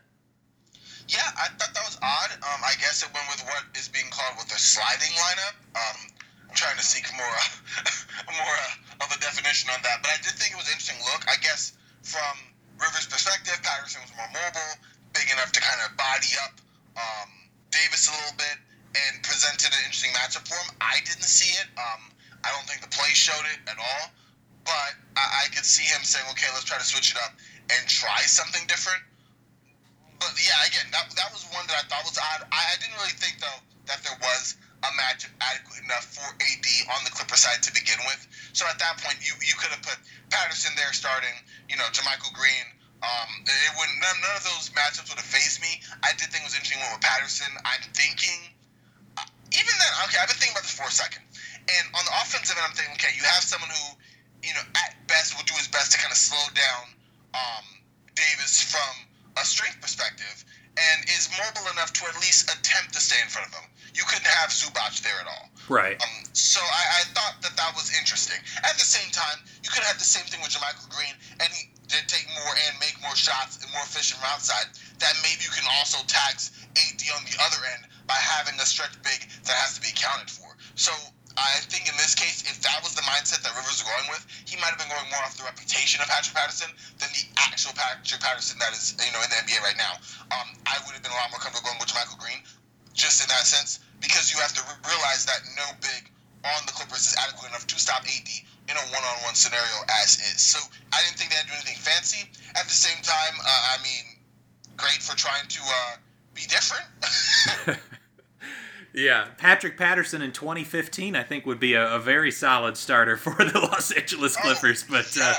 Yeah, I thought that was odd. Um, I guess it went with what is being called with a sliding lineup. Um, I'm trying to seek more more uh, of a definition on that, but I did think it was an interesting look. I guess from Rivers' perspective, Patterson was more mobile big enough to kind of body up um, Davis a little bit and presented an interesting matchup for him. I didn't see it. Um, I don't think the play showed it at all. But I, I could see him saying, okay, let's try to switch it up and try something different. But yeah, again, that, that was one that I thought was odd. I, I didn't really think, though, that there was a matchup adequate enough for AD on the Clipper side to begin with. So at that point, you, you could have put Patterson there starting, you know, JaMychal Green, um, it would none, none of those matchups would have phased me. I did think it was interesting one with Patterson. I'm thinking, uh, even then, okay, I've been thinking about this for a second. And on the offensive end, I'm thinking, okay, you have someone who, you know, at best will do his best to kind of slow down um, Davis from a strength perspective and is mobile enough to at least attempt to stay in front of him. You couldn't have Zubac there at all. Right. Um, so I, I thought that that was interesting. At the same time, you could have the same thing with JaMychal Green, and he did take more and make more shots and more efficient from outside. That maybe you can also tax AD on the other end by having a stretch big that has to be accounted for. So I think in this case, if that was the mindset that Rivers was going with, he might have been going more off the reputation of Patrick Patterson than the actual Patrick Patterson that is, you know, in the NBA right now. Um, I would have been a lot more comfortable going with Michael Green, just in that sense, because you have to re- realize that no big on the Clippers is adequate enough to stop AD in a one-on-one scenario as is. So I didn't think they'd do anything fancy. At the same time, uh, I mean, great for trying to uh, be different. Yeah, Patrick Patterson in 2015, I think, would be a, a very solid starter for the Los Angeles Clippers. but uh,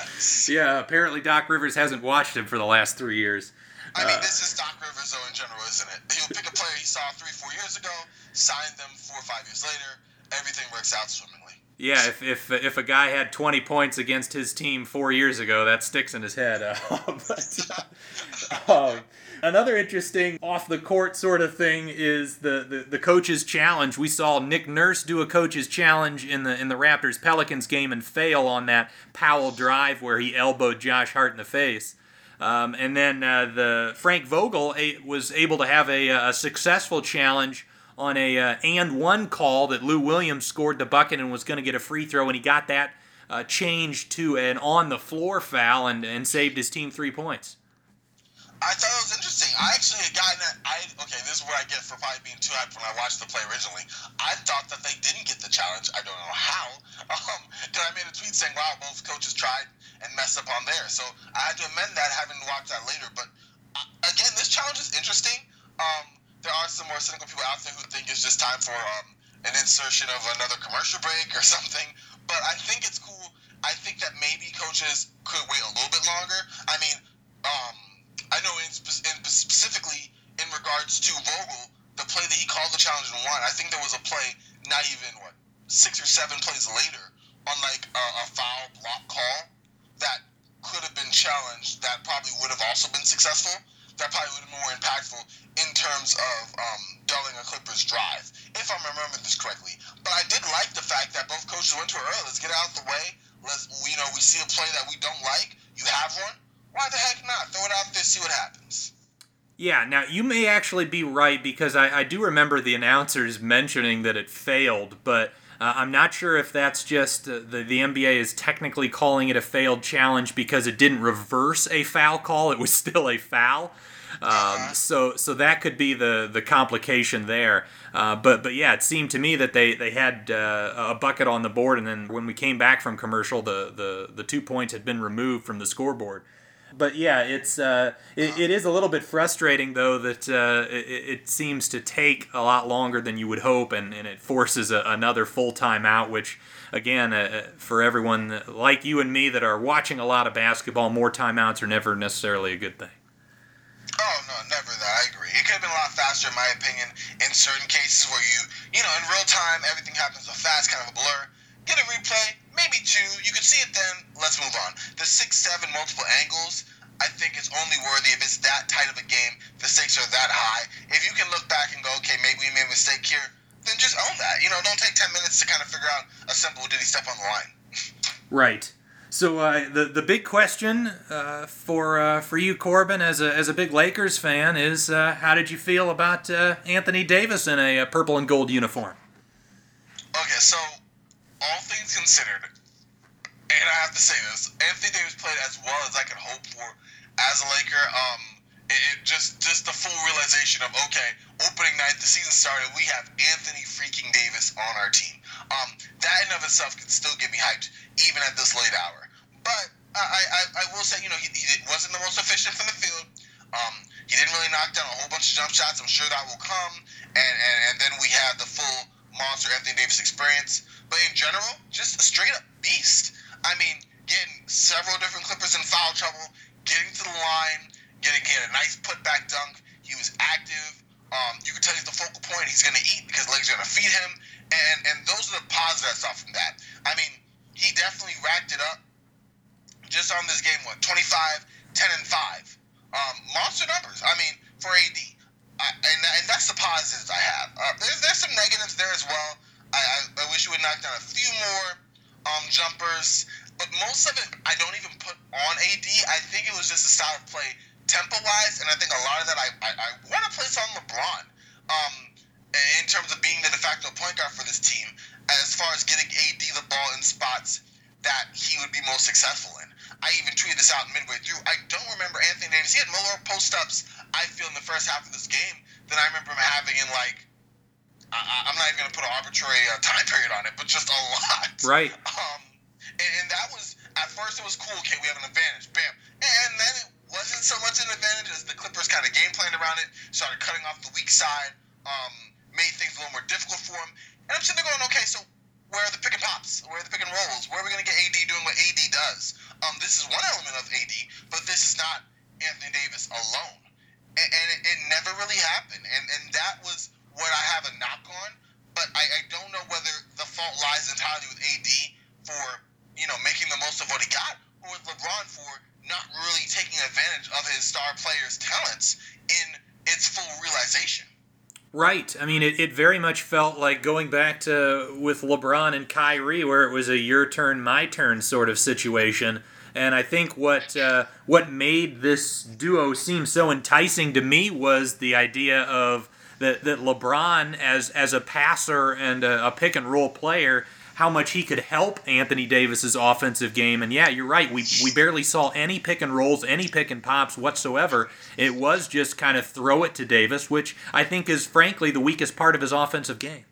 yeah, apparently Doc Rivers hasn't watched him for the last three years. I mean, this is Doc Rivers, though, in general, isn't it? He'll pick a player he saw three, four years ago, sign them four or five years later. Everything works out swimmingly. Yeah, if, if if a guy had 20 points against his team four years ago, that sticks in his head. Uh, but, um, another interesting off the court sort of thing is the, the, the coach's challenge. We saw Nick Nurse do a coach's challenge in the in the Raptors Pelicans game and fail on that Powell drive where he elbowed Josh Hart in the face. Um, and then uh, the Frank Vogel a, was able to have a, a successful challenge on a uh, and one call that Lou Williams scored the bucket and was going to get a free throw, and he got that uh, changed to an on the floor foul and, and saved his team three points. I thought it was interesting. I actually had gotten that. I okay, this is what I get for probably being too hyped when I watched the play originally. I thought that they didn't get the challenge. I don't know how. Um, because I made a tweet saying, "Wow, both coaches tried and messed up on there." So I had to amend that, having watched that later. But uh, again, this challenge is interesting. Um, there are some more cynical people out there who think it's just time for um, an insertion of another commercial break or something. But I think it's cool. I think that maybe coaches could wait a little bit longer. I mean, um, I know in, in specifically in regards to Vogel, the play that he called the challenge and won. I think there was a play, not even what six or seven plays later, on like a, a foul block call that could have been challenged. That probably would have also been successful. That probably would have been more impactful in terms of um, dulling a Clippers drive, if I'm remembering this correctly. But I did like the fact that both coaches went to early. Let's get out of the way. Let's, you know, we see a play that we don't like. You have one why the heck not? Throw it out there, see what happens. Yeah, now you may actually be right because I, I do remember the announcers mentioning that it failed, but uh, I'm not sure if that's just uh, the, the NBA is technically calling it a failed challenge because it didn't reverse a foul call, it was still a foul. Um, uh-huh. so so that could be the the complication there. Uh, but but yeah, it seemed to me that they they had uh, a bucket on the board, and then when we came back from commercial, the the the two points had been removed from the scoreboard but yeah, it's uh, it, it is a little bit frustrating though that uh, it, it, seems to take a lot longer than you would hope, and, and it forces a, another full time out, which again, uh, uh, for everyone like you and me that are watching a lot of basketball, more timeouts are never necessarily a good thing. Oh no, never that. I agree. It could have been a lot faster, in my opinion, in certain cases where you, you know, in real time, everything happens so fast, kind of a blur. Get a replay, maybe two. You can see it then. Let's move on. The six, seven, multiple angles. I think it's only worthy if it's that tight of a game. The stakes are that high. If you can look back and go, okay, maybe we made a mistake here, then just own that. You know, don't take ten minutes to kind of figure out a simple did he step on the line. Right. So uh, the the big question uh, for uh, for you, Corbin, as a as a big Lakers fan, is uh, how did you feel about uh, Anthony Davis in a, a purple and gold uniform? Okay, so all things considered, and I have to say this, Anthony Davis played as well as I could hope for as a Laker. Um, it, it just just the full realization of okay, opening night, the season started. We have Anthony freaking Davis on our team. Um, that in of itself can still get me hyped, even at this late hour. But I, I, I will say, you know, he, he wasn't the most efficient from the field. Um, he didn't really knock down a whole bunch of jump shots. I'm sure that will come. And, and, and then we have the full monster Anthony Davis experience. But in general, just a straight up beast. I mean, getting several different Clippers in foul trouble, getting to the line, getting, getting a nice putback dunk. He was active. Um, you can tell he's the focal point. He's going to eat because legs are going to feed him. And, and those are the positives off from that. I mean, he definitely racked it up just on this game, what, 25, 10, and 5. Um, monster numbers. I mean, for AD. I, and, and that's the positives I have. Uh, there's, there's some negatives there as well. I, I, I wish you would knock down a few more um, jumpers, but most of it I don't even put on AD. I think it was just a style of play, tempo wise, and I think a lot of that I, I, I want to place on LeBron. Um, in terms of being the de facto point guard for this team, as far as getting AD the ball in spots that he would be most successful in. I even tweeted this out midway through. I don't remember Anthony Davis. He had more post ups, I feel, in the first half of this game than I remember him having in like I, am not even going to put an arbitrary uh, time period on it, but just a lot. Right. Um, And, and that was at first it was cool. Okay, we have an advantage. Bam. And then it wasn't so much an advantage as the Clippers kind of game planned around it, started cutting off the weak side, um, made things a little more difficult for him. And I'm sitting there going, okay, so where are the pick and pops? Where are the pick and rolls? Where are we going to get AD doing what AD does? Um, this is one element of AD, but this is not Anthony Davis alone. And, and it, it, never really happened. And, and that was what I have a knock on. But I, I don't know whether the fault lies entirely with AD for, you know, making the most of what he got, or with LeBron for not really taking advantage of his star player's talents in its full realization. Right. I mean, it, it very much felt like going back to with LeBron and Kyrie, where it was a your turn, my turn sort of situation. And I think what uh, what made this duo seem so enticing to me was the idea of that, that LeBron as as a passer and a, a pick and roll player how much he could help Anthony Davis's offensive game. And yeah, you're right. We, we barely saw any pick and rolls, any pick and pops whatsoever. It was just kind of throw it to Davis, which I think is frankly the weakest part of his offensive game.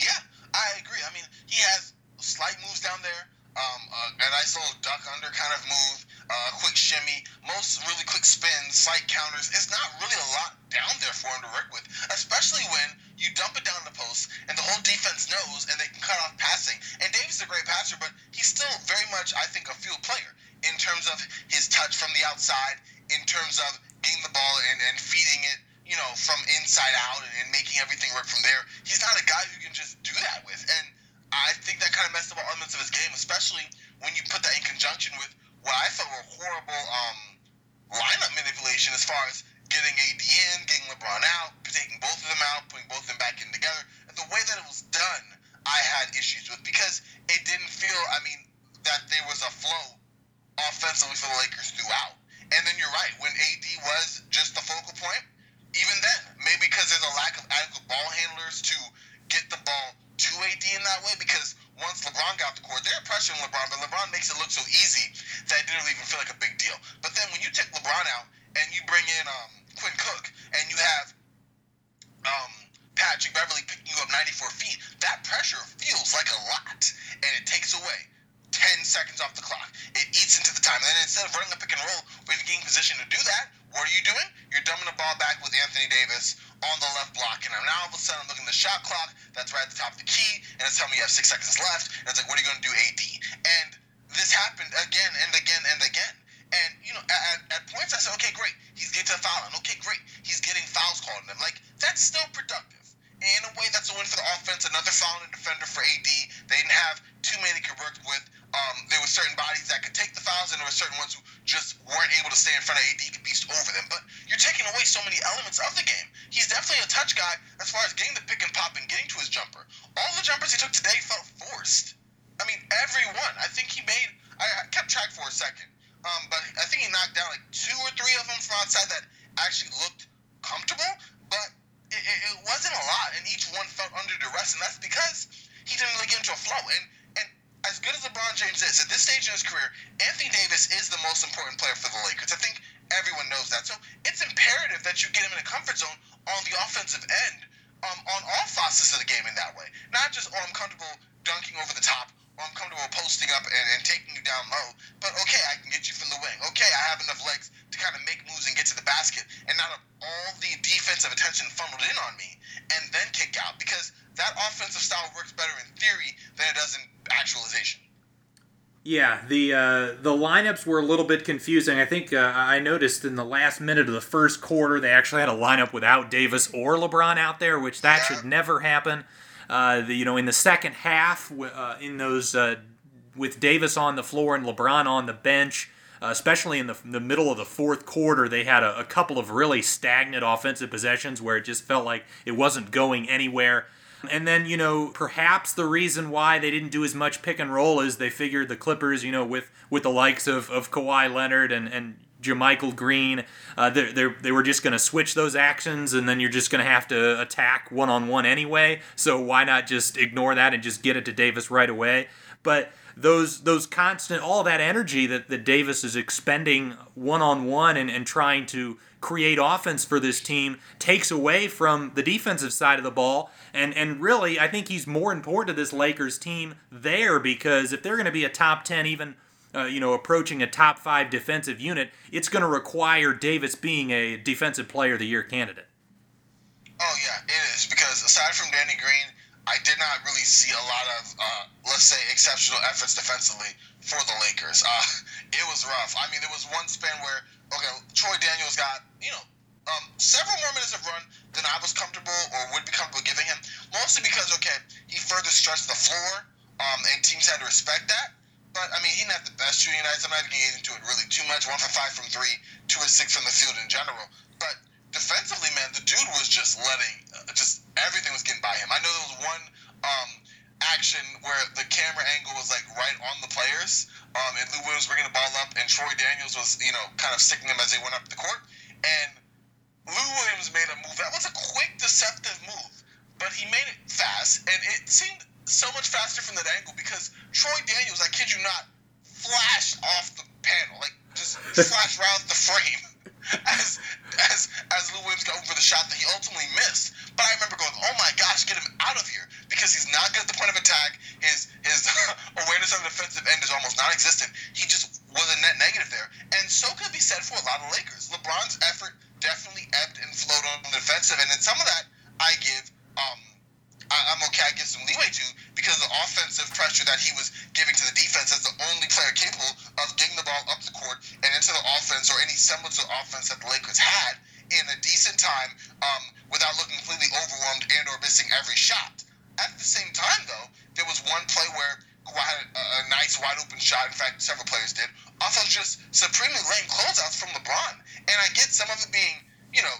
Yeah, I agree. I mean, he has slight moves down there. Um, uh, a nice little duck under kind of move, uh, quick shimmy, most really quick spins, slight counters. It's not really a lot down there for him to work with, especially when you dump it down the post and the whole defense knows and they can cut off passing. And Davis is a great passer, but he's still very much, I think, a field player in terms of his touch from the outside, in terms of getting the ball and, and feeding it, you know, from inside out and, making everything work from there. He's not a guy who can just do that with. And I think that kind of messed up elements of his game, especially when you put that in conjunction with what I thought were horrible um, lineup manipulation as far as getting AD in, getting LeBron out, taking both of them out, putting both of them back in together. And the way that it was done, I had issues with because it didn't feel, I mean, that there was a flow offensively for the Lakers throughout. And then you're right, when AD was just the focal point, even then, maybe because there's a lack of adequate ball handlers to get the ball to AD in that way, because once LeBron got the court, they're pressuring LeBron, but LeBron makes it look so easy that it didn't even feel like a big deal. But then when you take LeBron out and you bring in um, Quinn Cook, and you have um, Patrick Beverley picking you up 94 feet, that pressure feels like a lot, and it takes away 10 seconds off the clock. It eats into the time. And then instead of running a pick and roll where you're getting position to do that, what are you doing? You're dumping the ball back with Anthony Davis on the left block. And now all of a sudden I'm looking at the shot clock that's right at the top of the key, and it's telling me you have six seconds left. And it's like, what are you going to do, AD? And this happened again and again and again. And you know, at, at points I said, okay, great, he's getting to the foul line. Okay, great, he's getting fouls called on him. Like that's still productive. And in a way, that's a win for the offense. Another fouling defender for AD. They didn't have too many they could work with. Um, there were certain bodies that could take the fouls, and there were certain ones who just weren't able to stay in front of AD, could beast over them. But you're taking away so many elements of the game. He's definitely a touch guy as far as getting the pick and pop and getting to his jumper. All the jumpers he took today felt forced. I mean, every one. I think he made. I, I kept track for a second. Um, but I think he knocked down like two or three of them from outside that actually looked comfortable, but it, it, it wasn't a lot, and each one felt under duress, and that's because he didn't really get into a flow. And and as good as LeBron James is at this stage in his career, Anthony Davis is the most important player for the Lakers. I think everyone knows that. So it's imperative that you get him in a comfort zone on the offensive end, um, on all facets of the game in that way. Not just oh I'm comfortable dunking over the top I'm comfortable posting up and, and taking you down low. But okay, I can get you from the wing. Okay, I have enough legs to kind of make moves and get to the basket, and not all the defensive attention funneled in on me, and then kick out because that offensive style works better in theory than it does in actualization. Yeah, the uh, the lineups were a little bit confusing. I think uh, I noticed in the last minute of the first quarter they actually had a lineup without Davis or LeBron out there, which that should never happen. Uh, the, you know, in the second half, uh, in those uh, with Davis on the floor and LeBron on the bench, uh, especially in the, the middle of the fourth quarter, they had a, a, couple of really stagnant offensive possessions where it just felt like it wasn't going anywhere. And then, you know, perhaps the reason why they didn't do as much pick and roll is they figured the Clippers, you know, with, with the likes of, of Kawhi Leonard and, and JaMychal Green. Uh, they they were just going to switch those actions, and then you're just going to have to attack one on one anyway. So why not just ignore that and just get it to Davis right away? but those those constant all that energy that, that Davis is expending one on one and and trying to create offense for this team takes away from the defensive side of the ball. And and really, I think he's more important to this Lakers team there because if they're going to be a top ten, even uh, you know, approaching a top five defensive unit, it's going to require Davis being a defensive player of the year candidate. Oh yeah, it is because aside from Danny Green, I did not really see a lot of, uh, let's say, exceptional efforts defensively for the Lakers. Uh, it was rough. I mean, there was one span where, okay, Troy Daniels got, you know, um, several more minutes of run than I was comfortable or would be comfortable giving him, mostly because, okay, he further stretched the floor, um, and teams had to respect that. But, I mean, he didn't have the best shooting nights. I'm not even getting into it really too much. One for five from three, two or six from the field in general. But defensively, man, the dude was just letting, uh, just everything was getting by him. I know there was one um, action where the camera angle was like right on the players, um, and Lou Williams bringing the ball up, and Troy Daniels was, you know, kind of sticking them as they went up the court. And Lou Williams made a move. That was a quick, deceptive move, but he made it fast, and it seemed so much faster from that angle because Troy Daniels, I kid you not, flashed off the panel, like just flashed around the frame as as as Lou Williams got over the shot that he ultimately missed. But I remember going, "Oh my gosh, get him out of here!" Because he's not good at the point of attack. His his awareness on the defensive end is almost non-existent. He just was a net negative there, and so could be said for a lot of Lakers. LeBron's effort definitely ebbed and flowed on the defensive end, and some of that I give. Um, I, am okay. I give some leeway to because the offensive pressure that he was giving to the defense as the only player capable of getting the ball up the court and into the offense or any semblance of offense that the Lakers had in a decent time um, without looking completely overwhelmed and or missing every shot. At the same time, though, there was one play where Kawhi had a, a nice wide open shot. In fact, several players did. Also, just supremely lame closeouts from LeBron. And I get some of it being, you know,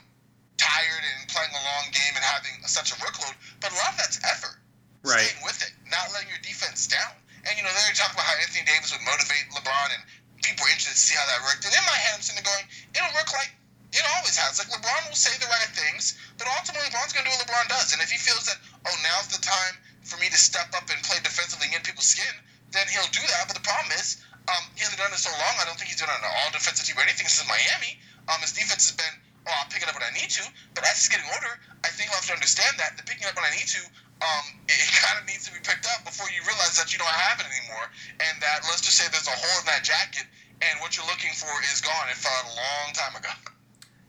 tired and playing a long game and having such a workload, but a lot of that's effort. Right. Staying with it, not letting your defense down. And you know, they were talking about how Anthony Davis would motivate LeBron, and people were interested to see how that worked. And in my head, I'm sitting there going, it'll work like it always has. Like LeBron will say the right things, but ultimately LeBron's gonna do what LeBron does. And if he feels that, oh, now's the time for me to step up and play defensively and get people's skin, then he'll do that. But the problem is, um, he hasn't done it so long. I don't think he's done it on an all defensive team or anything since Miami. Um, his defense has been oh, I'll pick it up when I need to. But as he's getting older, I think he'll have to understand that the picking up when I need to, um, it, it kind of needs to be picked up before you realize that you don't have it anymore. And that, let's just say there's a hole in that jacket, and what you're looking for is gone. It fell out a long time ago.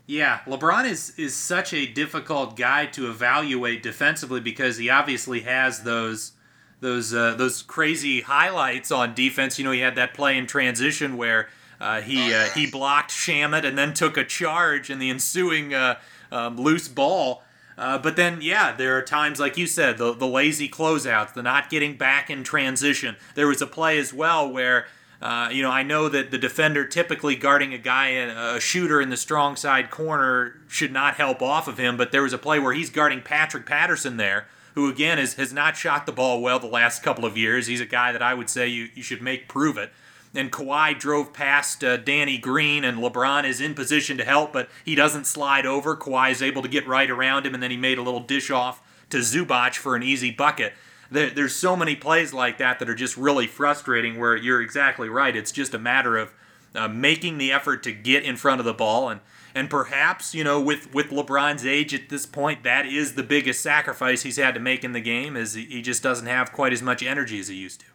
Yeah, LeBron is is such a difficult guy to evaluate defensively because he obviously has those those uh, those crazy highlights on defense. You know, he had that play in transition where uh, he uh, he blocked Shamet and then took a charge in the ensuing uh, um, loose ball. Uh, but then, yeah, there are times, like you said, the, the lazy closeouts, the not getting back in transition. There was a play as well where, uh, you know, I know that the defender typically guarding a guy, a shooter in the strong side corner, should not help off of him. But there was a play where he's guarding Patrick Patterson there, who again is, has not shot the ball well the last couple of years. He's a guy that I would say you, you should make prove it and Kawhi drove past uh, Danny Green, and LeBron is in position to help, but he doesn't slide over. Kawhi is able to get right around him, and then he made a little dish off to Zubac for an easy bucket. There, there's so many plays like that that are just really frustrating. Where you're exactly right. It's just a matter of uh, making the effort to get in front of the ball, and and perhaps you know with with LeBron's age at this point, that is the biggest sacrifice he's had to make in the game. Is he just doesn't have quite as much energy as he used to.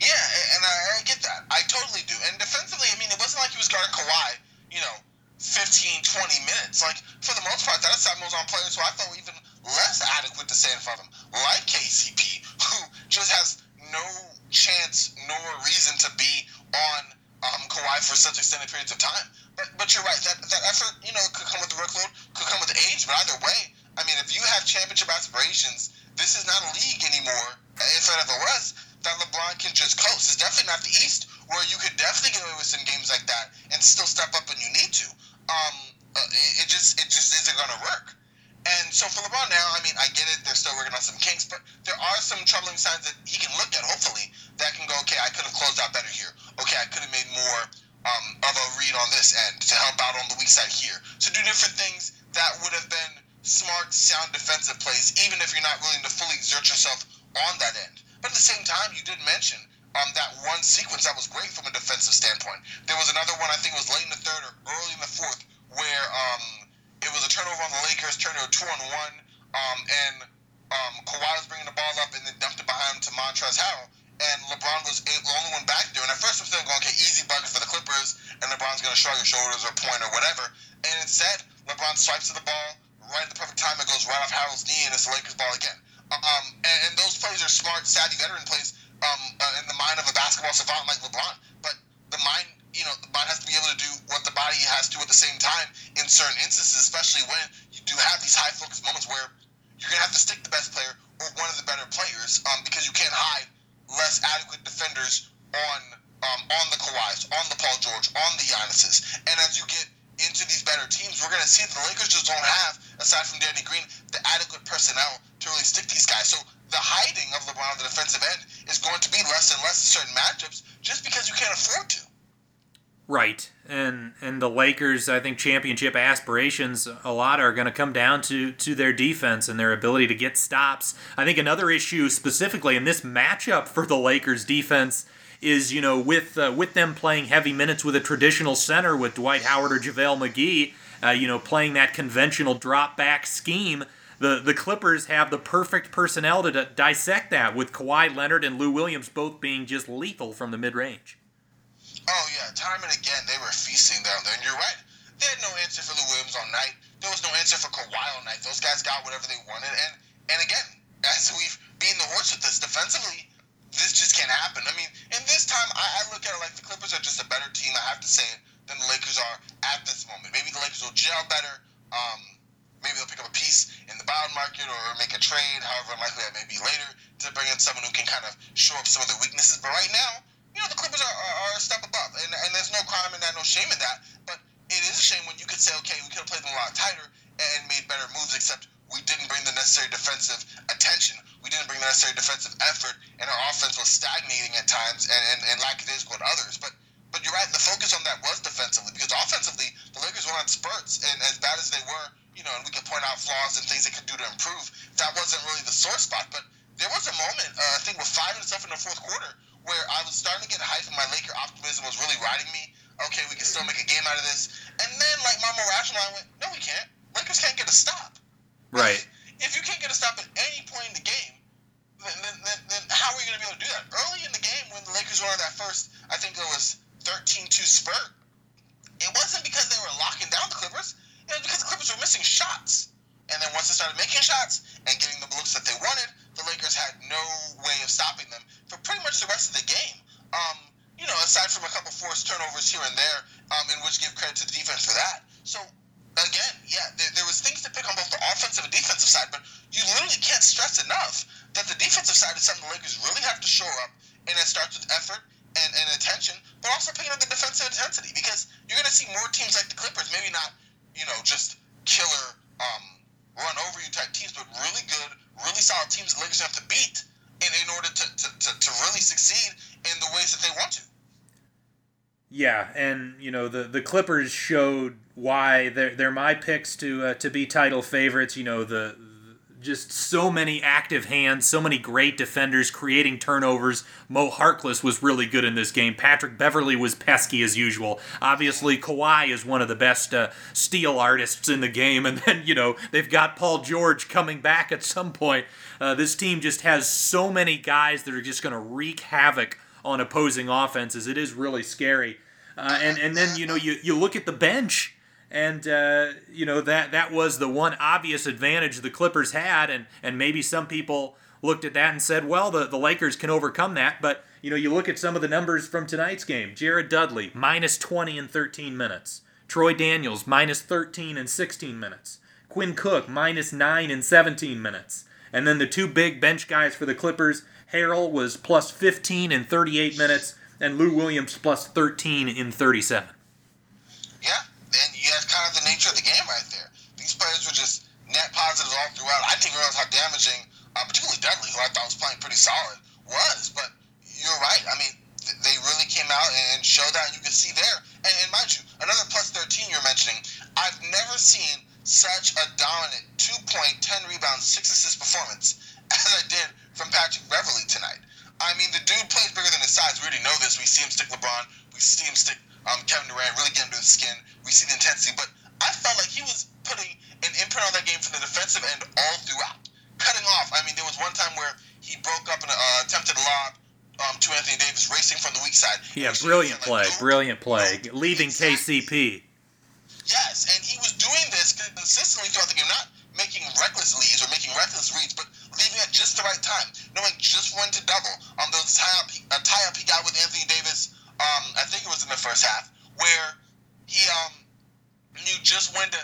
Yeah, I, get that. I totally do. And defensively, I mean, it wasn't like he was guarding Kawhi, you know, 15, 20 minutes. Like, for the most part, that aside was on players who I thought even less adequate to front of him, like KCP, who just has no chance nor reason to be on um, Kawhi for such extended periods of time. But, but you're right. That, that effort, you know, could come with the workload, could come with age. But either way, I mean, if you have championship aspirations, this is not a league anymore, if it ever was, that LeBron can just coast. It's definitely not the East where you could definitely get away with some games like that and still step up when you need to. Um, uh, it, it just it just isn't gonna work. And so for LeBron now, I mean, I get it. They're still working on some kinks, but there are some troubling signs that he can look at. Hopefully, that can go. Okay, I could have closed out better here. Okay, I could have made more um, of a read on this end to help out on the weak side here. So do different things that would have been smart, sound defensive plays, even if you're not willing to fully exert yourself on that end. But at the same time, you did mention um, that one sequence that was great from a defensive standpoint. There was another one I think it was late in the third or early in the fourth where um, it was a turnover on the Lakers, a two on one, um, and um, Kawhi was bringing the ball up and then dumped it behind him to Montrezl Harrell and LeBron was the only one back there. And at first, I'm going, okay, easy bucket for the Clippers, and LeBron's going to shrug his shoulders or point or whatever. And instead, LeBron swipes to the ball right at the perfect time. It goes right off Harrell's knee, and it's the Lakers' ball again. Um, and, and those plays are smart, savvy veteran plays um, uh, in the mind of a basketball savant like LeBron. But the mind, you know, the mind has to be able to do what the body has to at the same time in certain instances, especially when you do have these high focus moments where you're going to have to stick the best player or one of the better players um, because you can't hide less adequate defenders on um, on the Kawhis, on the Paul George, on the Giannis's. And as you get into these better teams, we're going to see that the Lakers just don't have, aside from Danny Green, the adequate personnel to really stick these guys. So the hiding of LeBron on the defensive end is going to be less and less in certain matchups just because you can't afford to. Right. And and the Lakers, I think championship aspirations a lot are going to come down to to their defense and their ability to get stops. I think another issue specifically in this matchup for the Lakers defense is, you know, with uh, with them playing heavy minutes with a traditional center with Dwight Howard or JaVale McGee, uh, you know, playing that conventional drop back scheme, the, the Clippers have the perfect personnel to d- dissect that with Kawhi Leonard and Lou Williams both being just lethal from the mid range. Oh yeah, time and again they were feasting down there, and you're right. They had no answer for Lou Williams all night. There was no answer for Kawhi all night. Those guys got whatever they wanted, and and again, as we've beaten the horse with this defensively, this just can't happen. I mean, in this time, I, I look at it like the Clippers are just a better team. I have to say it than the Lakers are at this moment. Maybe the Lakers will gel better. Um, maybe they'll pick up a piece in the bond market or make a trade, however unlikely that may be later, to bring in someone who can kind of show up some of their weaknesses. But right now, you know, the Clippers are, are, are a step above, and, and there's no crime in that, no shame in that. But it is a shame when you could say, okay, we could have played them a lot tighter and made better moves, except we didn't bring the necessary defensive attention. We didn't bring the necessary defensive effort, and our offense was stagnating at times and, and, and lackadaisical at others. But but you're right, the focus on that was defensively because offensively, the Lakers went on spurts, and as bad as they were, you know, and we could point out flaws and things they could do to improve, that wasn't really the sore spot. But there was a moment, uh, I think, with five minutes left in the fourth quarter, where I was starting to get hype and my Laker optimism was really riding me. Okay, we can still make a game out of this. And then, like, my more rational mind went, no, we can't. Lakers can't get a stop. Right. If you can't get a stop at any point in the game, then, then, then, then how are you going to be able to do that? Early in the game, when the Lakers were on that first, I think it was 13-2 spurt, it wasn't because they were locking down the Clippers. It was because the Clippers were missing shots. And then once they started making shots and getting the looks that they wanted, the Lakers had no way of stopping them for pretty much the rest of the game. Um, you know, aside from a couple forced turnovers here and there, um, in which give credit to the defense for that. So again, yeah, there, there was things to pick on both the offensive and defensive side, but you literally can't stress enough that the defensive side is something the Lakers really have to shore up, and it starts with effort and, and attention, but also picking up the defensive intensity because you're going to see more teams like the Clippers, maybe not, you know, just killer um, run over you type teams, but really good, really solid teams the Lakers have to beat in, in order to, to, to, to really succeed in the ways that they want to. Yeah, and you know the the Clippers showed why they're they're my picks to uh, to be title favorites. You know the, the just so many active hands, so many great defenders creating turnovers. Mo Harkless was really good in this game. Patrick Beverley was pesky as usual. Obviously, Kawhi is one of the best uh, steal artists in the game, and then you know they've got Paul George coming back at some point. Uh, this team just has so many guys that are just going to wreak havoc on opposing offenses. It is really scary. Uh, and and then you know you, you look at the bench and uh, you know that that was the one obvious advantage the Clippers had and and maybe some people looked at that and said well the, the Lakers can overcome that. But you know you look at some of the numbers from tonight's game. Jared Dudley minus 20 in 13 minutes. Troy Daniels minus 13 in 16 minutes. Quinn Cook minus 9 in 17 minutes. And then the two big bench guys for the Clippers Harrell was plus 15 in 38 minutes and Lou Williams plus 13 in 37. Yeah, and you have kind of the nature of the game right there. These players were just net positives all throughout. I didn't realize how damaging, uh, particularly Dudley, who I thought was playing pretty solid, was. But you're right. I mean, th- they really came out and showed that, and you can see there. And, and mind you, another plus 13 you're mentioning, I've never seen such a dominant two point, 10 rebounds, 6 assist performance as I did from Patrick Beverley tonight. sides. We already know this. We see him stick LeBron. We see him stick um, Kevin Durant. Really get him to the skin. We see the intensity. But I felt like he was putting an imprint on that game from the defensive end all throughout, cutting off. I mean, there was one time where he broke up an uh, attempted lob um, to Anthony Davis racing from the weak side. Yeah, And brilliant like, play, no, brilliant play, no, leaving exactly. KCP. Yes, and he was doing this consistently throughout the game, not making reckless leads or making reckless reads, but leaving at just the right time, knowing just when to double. Um, there was a tie up, a tie up he got with Anthony Davis. Um, I think it was in the first half where he um knew just when to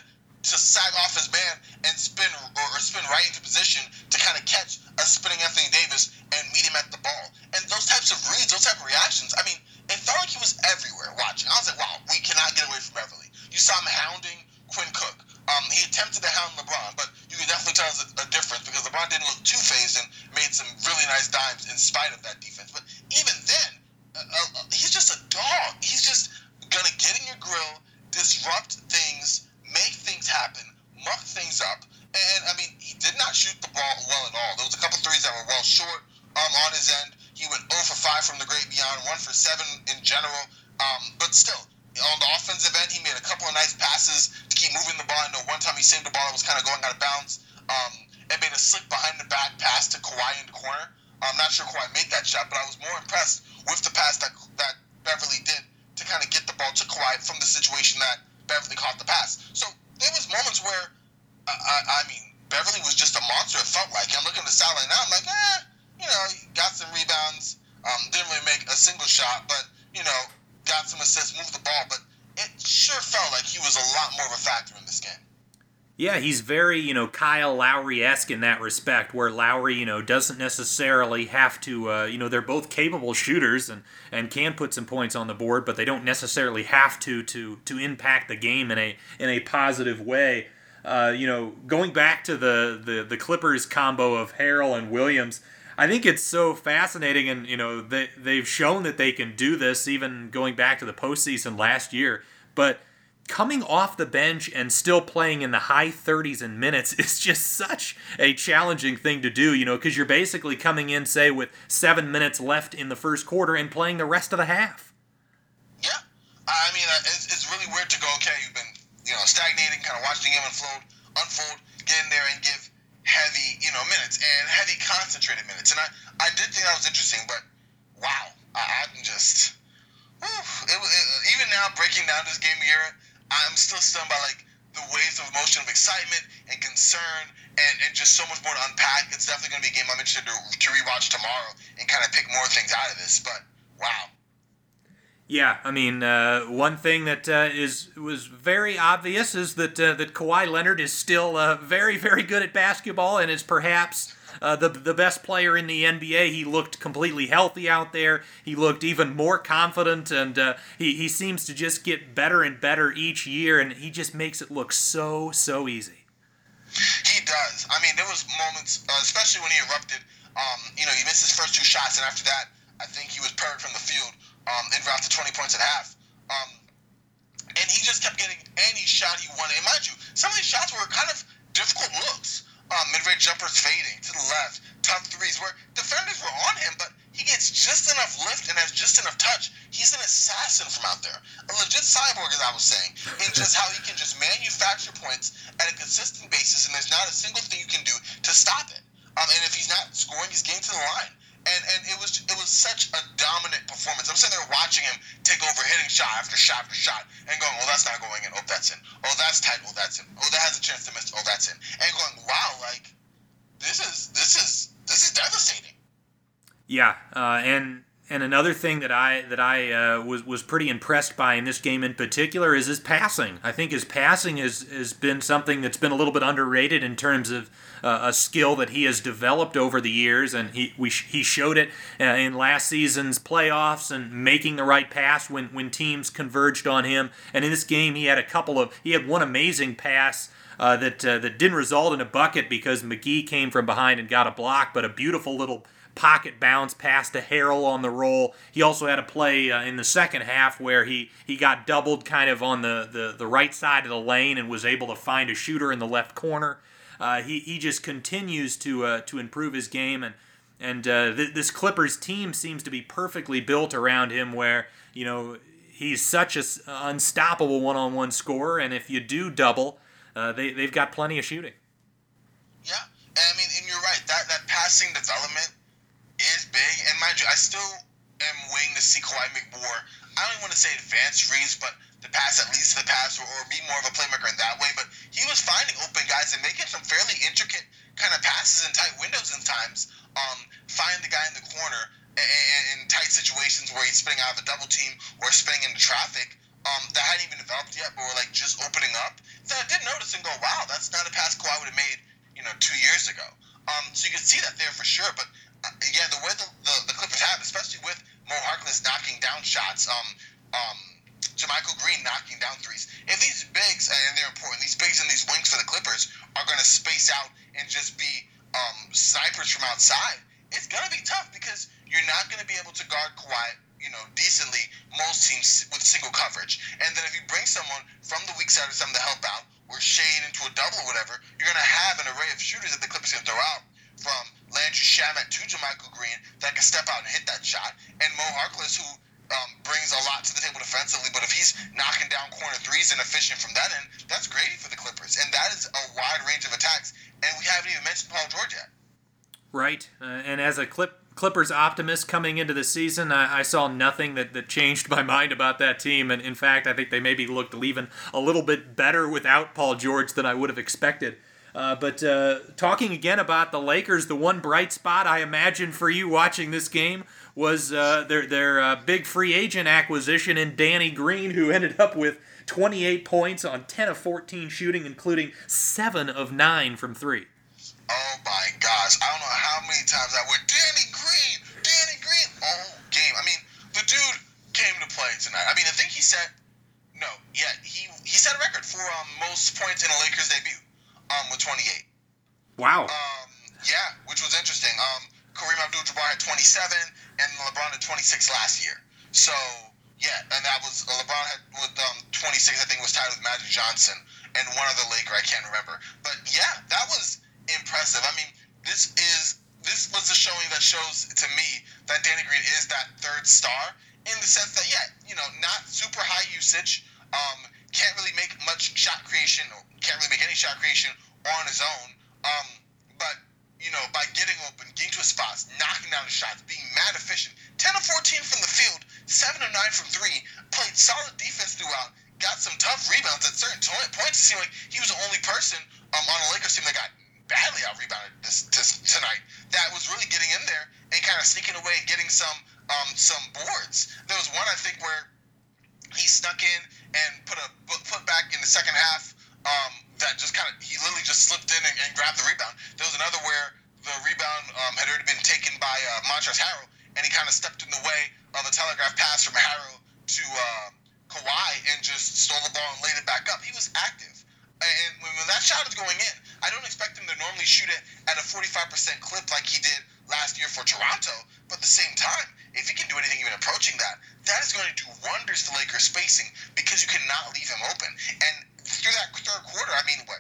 to sag off his man and spin or, or spin right into position to kind of catch a spinning Anthony Davis and meet him at the ball. And those types of reads, those type of reactions, I mean, it felt like he was everywhere watching. I was like, wow, we cannot get away from Beverley. You saw him hounding Quinn Cook. Um, he attempted to hound LeBron, but you can definitely tell there's a, a difference because LeBron didn't look too phased and made some really nice dimes in spite of that defense. But even then, uh, uh, he's just a dog. He's just gonna get in your grill, disrupt things, make things happen, muck things up. And I mean, he did not shoot the ball well at all. There was a couple threes that were well short um, on his end. He went 0 for 5 from the great beyond, 1 for 7 in general. Um, but still, on the offensive end, he made a couple of nice passes to keep moving the ball. I know one time he saved the ball that was kind of going out of bounds um, and made a slick behind the back pass to Kawhi in the corner. I'm not sure Kawhi made that shot, but I was more impressed with the pass that that Beverley did to kind of get the ball to Kawhi from the situation that Beverley caught the pass. So there was moments where, I, I, I mean, Beverley was just a monster. It felt like I'm looking at the stat line now. I'm like, eh, you know, he got some rebounds. Um, didn't really make a single shot, but you know, got some assists, moved the ball. But it sure felt like he was a lot more of a factor in this game. Yeah, he's very, you know, Kyle Lowry esque in that respect, where Lowry, you know, doesn't necessarily have to, uh, you know, they're both capable shooters and, and can put some points on the board, but they don't necessarily have to to to impact the game in a in a positive way. Uh, you know, going back to the, the the Clippers combo of Harrell and Williams, I think it's so fascinating, and you know, they they've shown that they can do this, even going back to the postseason last year, but coming off the bench and still playing in the high 30s in minutes is just such a challenging thing to do, you know, because you're basically coming in, say, with seven minutes left in the first quarter and playing the rest of the half. Yeah, I mean, uh, it's, it's really weird to go. Okay, you've been you know stagnating, kind of watching game unfold, unfold, get in there and give heavy you know minutes and heavy concentrated minutes. And I I did think that was interesting, but wow, I, I'm just whew, it, it, even now breaking down this game here, I'm still stunned by like the waves of emotion of excitement and concern and, and just so much more to unpack. It's definitely going to be a game I'm interested to, to rewatch tomorrow and kind of pick more things out of this. But wow. Yeah, I mean, uh, one thing that uh, is was very obvious is that uh, that Kawhi Leonard is still uh, very, very good at basketball and is perhaps uh, the the best player in the NBA. He looked completely healthy out there. He looked even more confident, and uh, he he seems to just get better and better each year, and he just makes it look so so easy. He does. I mean, there was moments, uh, especially when he erupted. Um, you know, he missed his first two shots, and after that, I think he was paired from the field. Um, in route to 20 points at half. Um, and he just kept getting any shot he wanted. And mind you, some of these shots were kind of difficult looks. Um, mid-range jumpers fading to the left, tough threes where defenders were on him, but he gets just enough lift and has just enough touch. He's an assassin from out there, a legit cyborg, as I was saying, in just how he can just manufacture points at a consistent basis, and there's not a single thing you can do to stop it. Um, and if he's not scoring, he's getting to the line and and it was it was such a dominant performance. I'm sitting there watching him take over, hitting shot after shot after shot, and going, "Oh, that's not going in. Oh, that's in. Oh, that's tight. Oh, that's in. Oh, that has a chance to miss. Oh, that's in." And going, "Wow, like this is this is this is devastating." Yeah, uh, and and another thing that I that I uh, was was pretty impressed by in this game in particular is his passing. I think his passing has has been something that's been a little bit underrated in terms of uh, a skill that he has developed over the years, and he we he showed it uh, in last season's playoffs and making the right pass when when teams converged on him. And in this game, he had a couple of he had one amazing pass. Uh, that uh, that didn't result in a bucket because McGee came from behind and got a block, but a beautiful little pocket bounce pass to Harrell on the roll. He also had a play uh, in the second half where he, he got doubled kind of on the, the, the right side of the lane and was able to find a shooter in the left corner. Uh, he, he just continues to uh, to improve his game and And uh, th- this Clippers team seems to be perfectly built around him, where you know he's such a unstoppable one-on-one scorer, and if you do double, uh, they they've got plenty of shooting. Yeah, and I mean, and you're right. That that passing development is big, and mind you, I still am waiting to see Kawhi make more. I don't even want to say advanced reads, but the pass at least the pass, or, or be more of a playmaker in that way. But he was finding open guys and making some fairly intricate kind of passes in tight windows in times. Um, find the guy in the corner in, in tight situations where he's spinning out of a double team or spinning into traffic. Um, that hadn't even developed yet, but were like just opening up. That I did notice and go, wow, that's not a pass Kawhi would have made, you know, two years ago. Um, so you can see that there for sure. But uh, yeah, the way the, the, the Clippers have, especially with Mo Harkless knocking down shots, um, um, JaMychal Green knocking down threes. If these bigs, and they're important, these bigs and these wings for the Clippers are going to space out and just be um, snipers from outside, it's going to be tough because you're not going to be able to guard Kawhi, you know, decently most teams with single coverage. And then if you bring someone from the weak side or something to help out, or shade into a double or whatever, you're going to have an array of shooters that the Clippers can throw out from Landry Shamet to JaMychal Green that can step out and hit that shot, and Mo Harkless, who um, brings a lot to the table defensively, but if he's knocking down corner threes and efficient from that end, that's great for the Clippers. And that is a wide range of attacks. And we haven't even mentioned Paul George yet. Right, uh, and as a Clip, Clippers optimist coming into the season, I, I, saw nothing that, that changed my mind about that team. And in fact, I think they maybe looked even a little bit better without Paul George than I would have expected. Uh, but uh, talking again about the Lakers, the one bright spot I imagine for you watching this game was uh, their their uh, big free agent acquisition in Danny Green, who ended up with 28 points on 10 of 14 shooting, including seven of nine from three. Oh my gosh! I don't know how many times I went Danny Green, Danny Green all game. I mean, the dude came to play tonight. I mean, I think he set no, yeah, he he set a record for um, most points in a Lakers debut, um, with 28. Wow. Um, yeah, which was interesting. Um, Kareem Abdul-Jabbar had 27, and LeBron had 26 last year. So yeah, and that was LeBron had with um 26. I think was tied with Magic Johnson and one other Laker I can't remember. But yeah, that was impressive. I mean, this is this was a showing that shows to me that Danny Green is that third star in the sense that yeah, you know, not super high usage, um, can't really make much shot creation, or can't really make any shot creation on his own. Um, you know, by getting open, getting to his spots, knocking down the shots, being mad efficient. 10 of 14 from the field, 7 of 9 from 3, played solid defense throughout, got some tough rebounds at certain points. It seemed like he was the only person um, on a Lakers team that got badly out rebounded this, this tonight. That was really getting in there and kind of sneaking away and getting some um, some boards. There was one I think where he snuck in and put a put back in the second half. Um, that just kind of he literally just slipped in and, and, grabbed the rebound. There was another where the rebound um, had already been taken by uh, Montrezl Harrell, and he kind of stepped in the way of a telegraph pass from Harrell to uh, Kawhi and just stole the ball and laid it back up. He was active. And when that shot is going in, I don't expect him to normally shoot it at a 45% clip like he did last year for Toronto. But at the same time, if he can do anything even approaching that, that is going to do wonders to Lakers spacing because you cannot leave him open. And through that third quarter, I mean, what?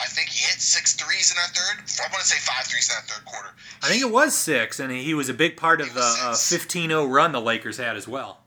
I think he hit six threes in that third. I want to say five threes in that third quarter. I think it was six, and he was a big part of the uh, 15-0 run the Lakers had as well.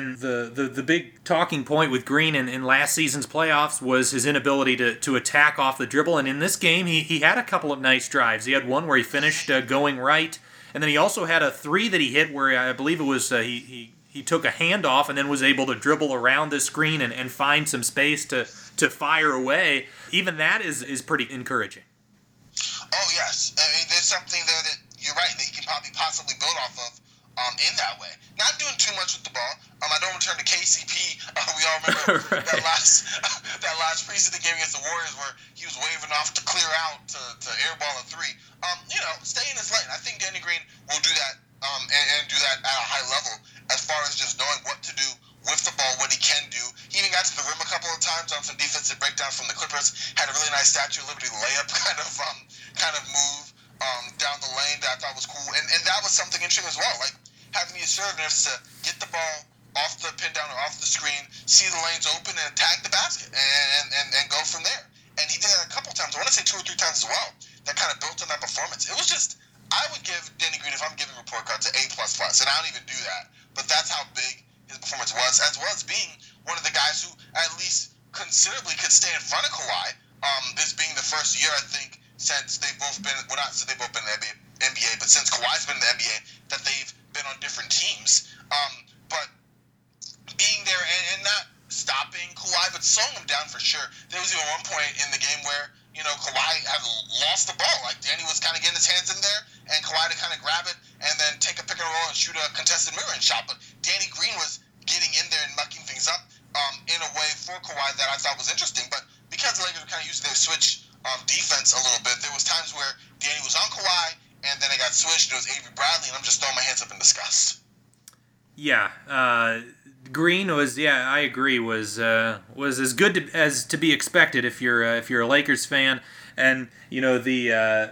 And the, the, the big talking point with Green in, in last season's playoffs was his inability to, to attack off the dribble. And in this game, he, he had a couple of nice drives. He had one where he finished uh, going right, and then he also had a three that he hit where I believe it was uh, he, he, he took a handoff and then was able to dribble around the screen and, and find some space to, to fire away. Even that is, is pretty encouraging. Oh, yes. I mean, there's something there that you're right that he can probably possibly build off of um, in that way. Not doing too much with the ball. Um, I don't return to KCP. Uh, we all remember right. that last that last preseason game against the Warriors where he was waving off to clear out to, to airball a three. Um, you know, stay in his lane. I think Danny Green will do that um, and, and do that at a high level as far as just knowing what to do with the ball, what he can do. He even got to the rim a couple of times on some defensive breakdown from the Clippers. Had a really nice Statue of Liberty layup kind of um, kind of move um, down the lane that I thought was cool, and and that was something interesting as well. Like having the assertiveness to get the ball off the pin down or off the screen, see the lanes open, and attack the basket, and, and, and go from there. And he did that a couple times. I want to say two or three times as well. That kind of built on that performance. It was just, I would give Danny Green, if I'm giving report cards, an A plus plus, and I don't even do that. But that's how big his performance was, as well as being one of the guys who at least considerably could stay in front of Kawhi. Um, this being the first year, I think, since they've both been, well, not since they've both been in the NBA, but since Kawhi's been in the NBA, that they've been on different teams. Um, but being there and, and not stopping Kawhi, but slowing him down for sure. There was even one point in the game where you know Kawhi had lost the ball. Like Danny was kind of getting his hands in there, and Kawhi to kind of grab it and then take a pick and roll and shoot a contested mirroring shot. But Danny Green was getting in there and mucking things up um, in a way for Kawhi that I thought was interesting. But because the Lakers were kind of using their switch um, defense a little bit, there was times where Danny was on Kawhi and then it got switched. It was Avery Bradley, and I'm just throwing my hands up in disgust. Yeah, uh, Green was yeah I agree was uh, was as good to, as to be expected if you're uh, if you're a Lakers fan and you know the uh,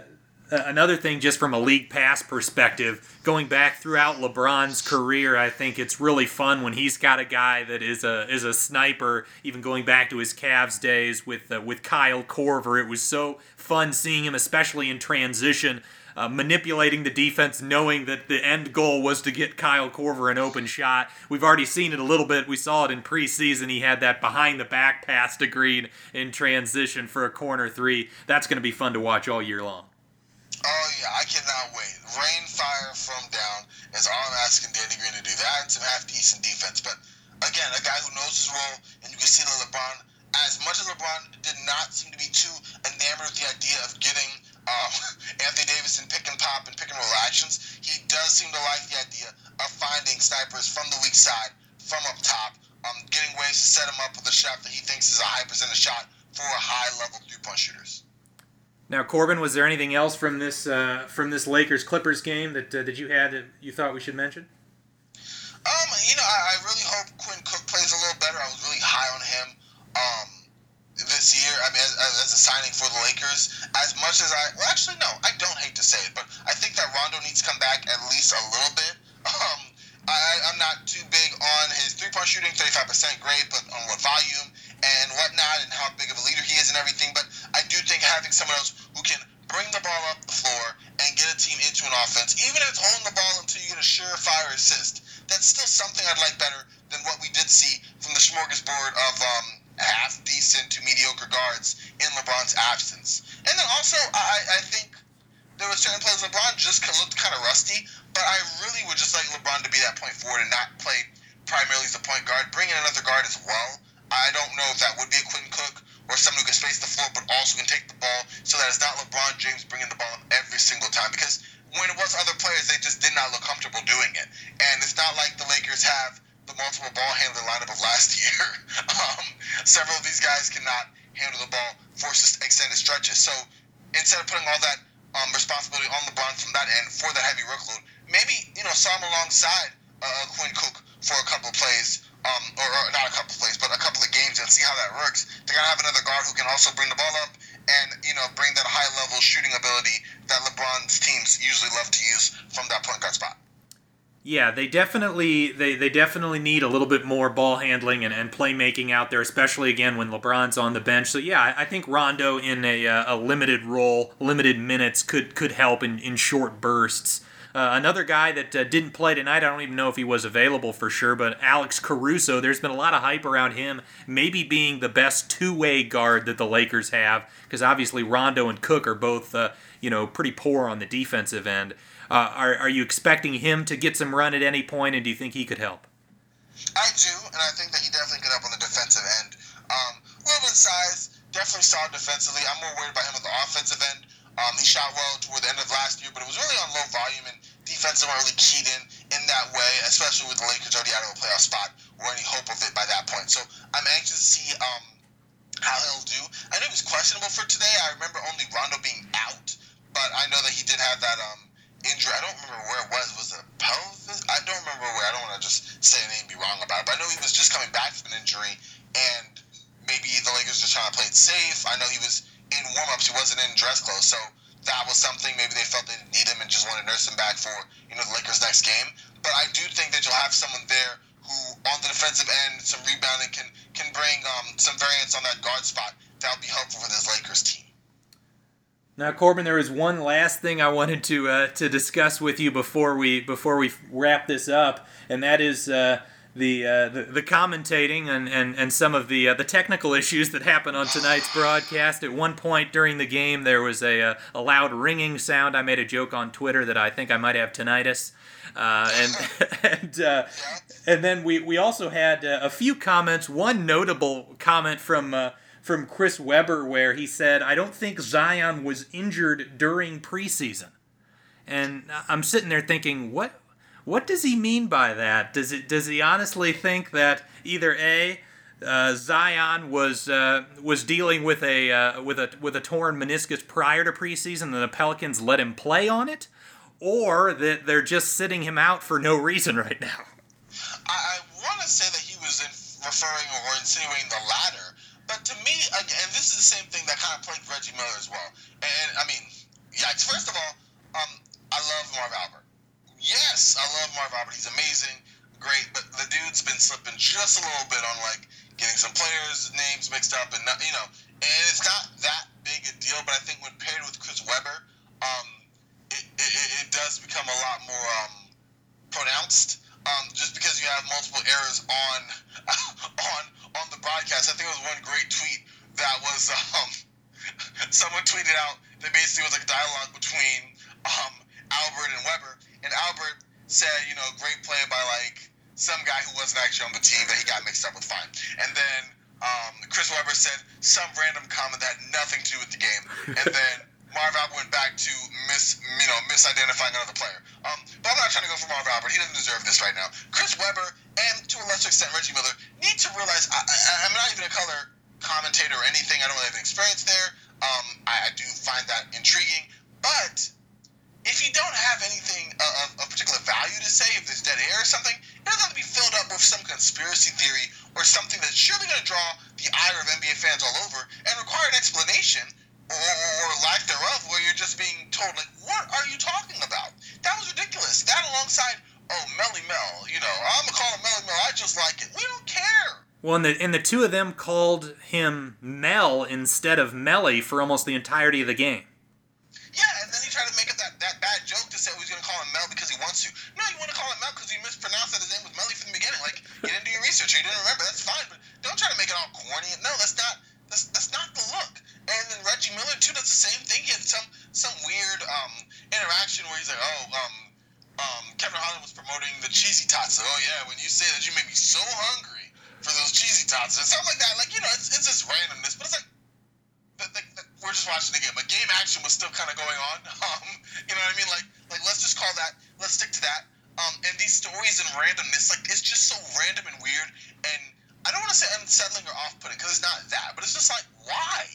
another thing just from a league pass perspective going back throughout LeBron's career I think it's really fun when he's got a guy that is a is a sniper even going back to his Cavs days with uh, with Kyle Korver it was so fun seeing him especially in transition uh, manipulating the defense, knowing that the end goal was to get Kyle Korver an open shot. We've already seen it a little bit. We saw it in preseason. He had that behind the back pass to Green in transition for a corner three. That's going to be fun to watch all year long. Oh yeah, I cannot wait. Rain, fire from down is all I'm asking Danny Green to do. That and some half decent defense. But again, a guy who knows his role, and you can see that LeBron, as much as LeBron did not seem to be too enamored with the idea of getting um, Anthony Davis in pick and pop and pick and roll actions, he does seem to like the idea of finding snipers from the weak side, from up top, um, getting ways to set him up with a shot that he thinks is a high percentage shot for a high level three point shooters. Now, Corbin, was there anything else from this uh, from this Lakers Clippers game that uh, that you had that you thought we should mention? Um, you know, I, I really hope Quinn Cook plays a little better. I was really high on him. Um, this year. I mean, as, as, a signing for the Lakers, as much as I, well, actually, no, I don't hate to say it, but I think that Rondo needs to come back at least a little bit. Um, I, am not too big on his three point shooting, 35% great, but on what volume and whatnot, and how big of a leader he is and everything. But I do think having someone else who can bring the ball up the floor and get a team into an offense, even if it's holding the ball until you get a surefire assist, that's still something I'd like better than what we did see from the smorgasbord of um, half decent to mediocre guards in LeBron's absence. And then also, I, I think there were certain players LeBron just looked kind of rusty, but I really would just like LeBron to be that point forward and not play primarily as a point guard. Bring in another guard as well. I don't know if that would be a Quinn Cook or someone who can space the floor, but also can take the ball so that it's not LeBron James bringing the ball up every single time. Because when it was other players, they just did not look comfortable doing it. And it's not like the Lakers have the multiple ball handler lineup of last year. um, several of these guys cannot handle the ball for extended stretches. So instead of putting all that um, responsibility on LeBron from that end for that heavy workload, maybe you know him alongside uh, Quinn Cook for a couple of plays, um, or, or, not a couple of plays, but a couple of games, and see how that works. They're gonna have another guard who can also bring the ball up and you know bring that high level shooting ability that LeBron's teams usually love to use from that point guard spot. Yeah, they definitely they, they definitely need a little bit more ball handling and, and playmaking out there, especially again when LeBron's on the bench. So yeah, I, I think Rondo in a, uh, a limited role, limited minutes could could help in, in short bursts. Uh, another guy that uh, didn't play tonight, I don't even know if he was available for sure, but Alex Caruso. There's been a lot of hype around him, maybe being the best two-way guard that the Lakers have, because obviously Rondo and Cook are both, uh, you know, pretty poor on the defensive end. Uh, are are you expecting him to get some run at any point, and do you think he could help? I do, and I think that he definitely could help on the defensive end. Um, a little bit of size, definitely solid defensively. I'm more worried about him on the offensive end. Um, he shot well toward the end of last year, but it was really on low volume and defense weren't really keyed in in that way, especially with the Lakers already out of a playoff spot or any hope of it by that point. So I'm anxious to see um, how he'll do. I know he was questionable for today. I remember only Rondo being out, but I know that he did have that um, injury. I don't remember where it was. Was it a pelvis? I don't remember where. I don't want to just say a name be wrong about it, but I know he was just coming back from an injury, and maybe the Lakers just trying to play it safe. I know he was in warm-ups. He wasn't in dress clothes, so that was something maybe they felt they need him and just want to nurse him back for you know the Lakers next game. But I do think that you'll have someone there who, on the defensive end, some rebounding can can bring um, some variance on that guard spot. That'll be helpful for this Lakers team. Now, Corbin, there is one last thing I wanted to uh, to discuss with you before we before we wrap this up, and that is. Uh, the, uh, the, the commentating and, and, and some of the uh, the technical issues that happened on tonight's broadcast. At one point during the game, there was a, a, uh, loud ringing sound. I made a joke on Twitter that I think I might have tinnitus. Uh, and and, and then we, we also had a few comments. One notable comment from from Chris Webber where he said, "I don't think Zion was injured during preseason." And I'm sitting there thinking, what what does he mean by that? Does it does he honestly think that either a uh, Zion was uh, was dealing with a uh, with a with a torn meniscus prior to preseason, and the Pelicans let him play on it, or that they're just sitting him out for no reason right now. I, I want to say that he was referring or insinuating the latter, but to me, and this is the same thing that kind of plagued Reggie Miller as well. And I mean, yeah, first of all, um, I love Marv Albert yes, I love Marv Albert. He's amazing, great, but the dude's been slipping just a little bit on like getting some players' names mixed up, and not, you know, and it's not that big a deal. But I think when paired with Chris Webber, um, it, it, it does become a lot more um, pronounced. Um, just because you have multiple errors on on on the broadcast. I think it was one great tweet that was um, someone tweeted out that basically was like a dialogue between um, Albert and Webber, and Albert said, you know, great play by like some guy who wasn't actually on the team that he got mixed up with. Fine. And then um, Chris Webber said some random comment that had nothing to do with the game, and then. Marv Albert went back to mis, you know, misidentifying another player. Um, but I'm not trying to go for Marv Albert. He doesn't deserve this right now. Chris Webber and to a lesser extent Reggie Miller need to realize I, I'm not even a color commentator or anything. I don't really have any experience there. Um, I, I do find that intriguing, but if you don't have anything of, of, particular value to say, if there's dead air or something, it doesn't have to be filled up with some conspiracy theory or something that's surely going to draw the ire of NBA fans all over and require an explanation or, or, lack thereof, where you're just being told, like, what are you talking about? That was ridiculous. That alongside, oh, Melly Mel, you know, I'm going to call him Melly Mel. I just like it. We don't care. Well, and the, and the two of them called him Mel instead of Melly for almost the entirety of the game. Yeah, and then he tried to make up that, that bad joke to say oh, he's going to call him Mel because he wants to. No, you want to call him Mel because he mispronounced that his name was Melly from the beginning. Like, get into your research. You didn't remember. That's fine, but don't try to make it all corny. No, that's not. That's, that's not the look. And then Reggie Miller too does the same thing. He had some some weird um, interaction where he's like, oh, um, um, Kevin Holland was promoting the cheesy tots. Like, oh yeah, when you say that, you make me so hungry for those cheesy tots and stuff like that. Like you know, it's, it's just randomness, but it's like the, the, the, we're just watching the game. Like game action was still kind of going on. Um, you know what I mean? Like Like let's just call that. Let's stick to that. Um, and these stories and randomness, like it's just so random and weird. And I don't want to say unsettling or off-putting because it's not that, but it's just like why?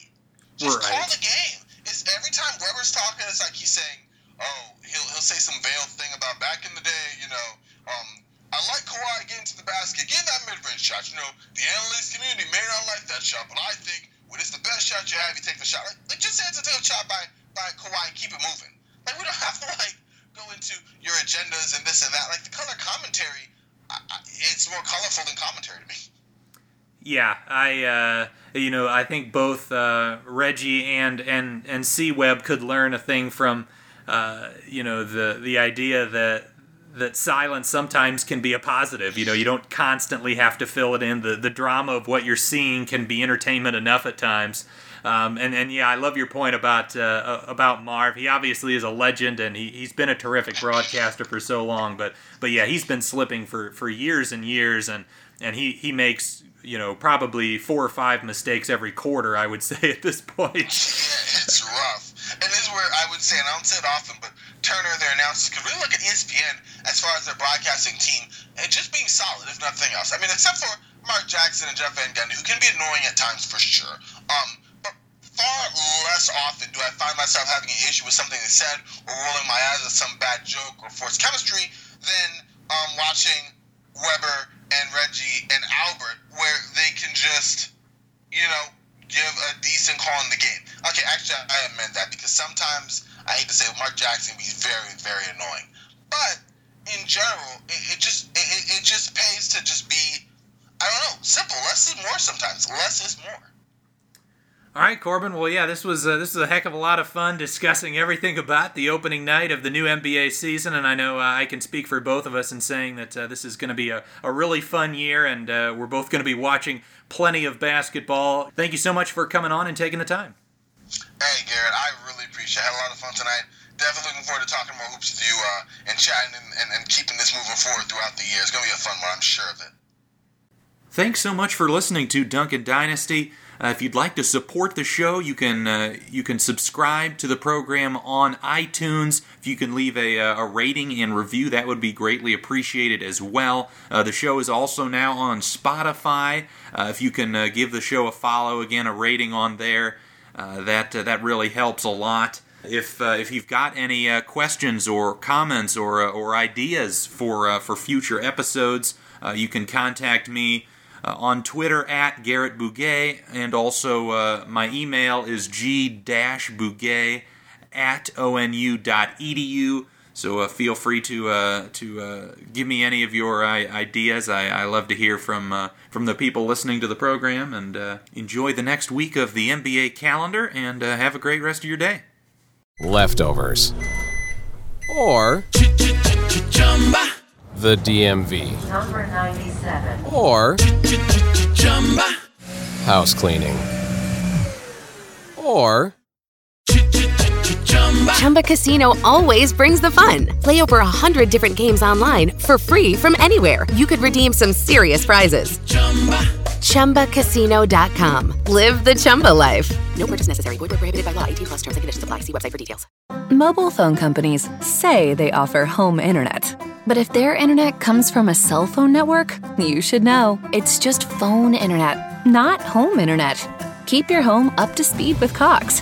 Just Right. call the game. It's every time Webber's talking, it's like he's saying, "Oh, he'll he'll say some veiled thing about back in the day, you know." Um, I like Kawhi getting to the basket, getting that mid-range shot. You know, the analyst community may not like that shot, but I think when it's the best shot you have, you take the shot. Like, like just answer to a shot by by Kawhi and keep it moving. Like we don't have to like go into your agendas and this and that. Like the color commentary, I, I, it's more colorful than commentary to me. Yeah, I uh, you know I think both uh, Reggie and and and C Webb could learn a thing from uh, you know the the idea that that silence sometimes can be a positive. You know, you don't constantly have to fill it in. The the drama of what you're seeing can be entertainment enough at times. Um, and, and yeah, I love your point about uh, about Marv. He obviously is a legend, and he, he's been a terrific broadcaster for so long. But but yeah, he's been slipping for, for years and years, and and he, he makes you know probably four or five mistakes every quarter. I would say at this point. Yeah, it's rough. And this is where I would say, and I don't say it often, but Turner, their announcers, could really look at ESPN as far as their broadcasting team and just being solid, if nothing else. I mean, except for Mark Jackson and Jeff Van Gundy, who can be annoying at times for sure. Um, but far less often do I find myself having an issue with something they said or rolling my eyes at some bad joke or forced chemistry than um, watching Webber and Reggie and Albert, where they can just, you know, give a decent call in the game. Okay, actually, I meant that because sometimes I hate to say Mark Jackson be very, very annoying. But in general, it, it just it- it just pays to just be, I don't know, simple. Less is more sometimes. Less is more. All right, Corbin. Well, yeah, this was uh, this is a heck of a lot of fun discussing everything about the opening night of the new NBA season, and I know uh, I can speak for both of us in saying that uh, this is going to be a, a really fun year, and uh, we're both going to be watching plenty of basketball. Thank you so much for coming on and taking the time. Hey, Garrett, I really appreciate it. I had a lot of fun tonight. Definitely looking forward to talking more hoops with you uh, and chatting and, and, and keeping this moving forward throughout the year. It's going to be a fun one, I'm sure of it. Thanks so much for listening to Duncan Dynasty. Uh, if you'd like to support the show, you can uh, you can subscribe to the program on iTunes. If you can leave a, uh, a rating and review, that would be greatly appreciated as well. Uh, the show is also now on Spotify. Uh, if you can uh, give the show a follow, again a rating on there, that that really helps a lot. If if you've got any questions or comments or or ideas for for future episodes, you can contact me uh, on Twitter at Garrett Bouguet, and also uh, my email is g-bouguet at onu.edu. So uh, feel free to uh, to uh, give me any of your uh, ideas. I, I love to hear from uh, from the people listening to the program, and uh, enjoy the next week of the NBA calendar, and uh, have a great rest of your day. Leftovers. Or the DMV. Number 97. Or house cleaning. Or Chumba Casino always brings the fun. Play over a hundred different games online for free from anywhere. You could redeem some serious prizes. Chumba. ChumbaCasino.com. Live the Chumba life. No purchase necessary. Void where prohibited by law. 18 plus terms and conditions apply. See website for details. Mobile phone companies say they offer home internet. But if their internet comes from a cell phone network, you should know. It's just phone internet, not home internet. Keep your home up to speed with Cox.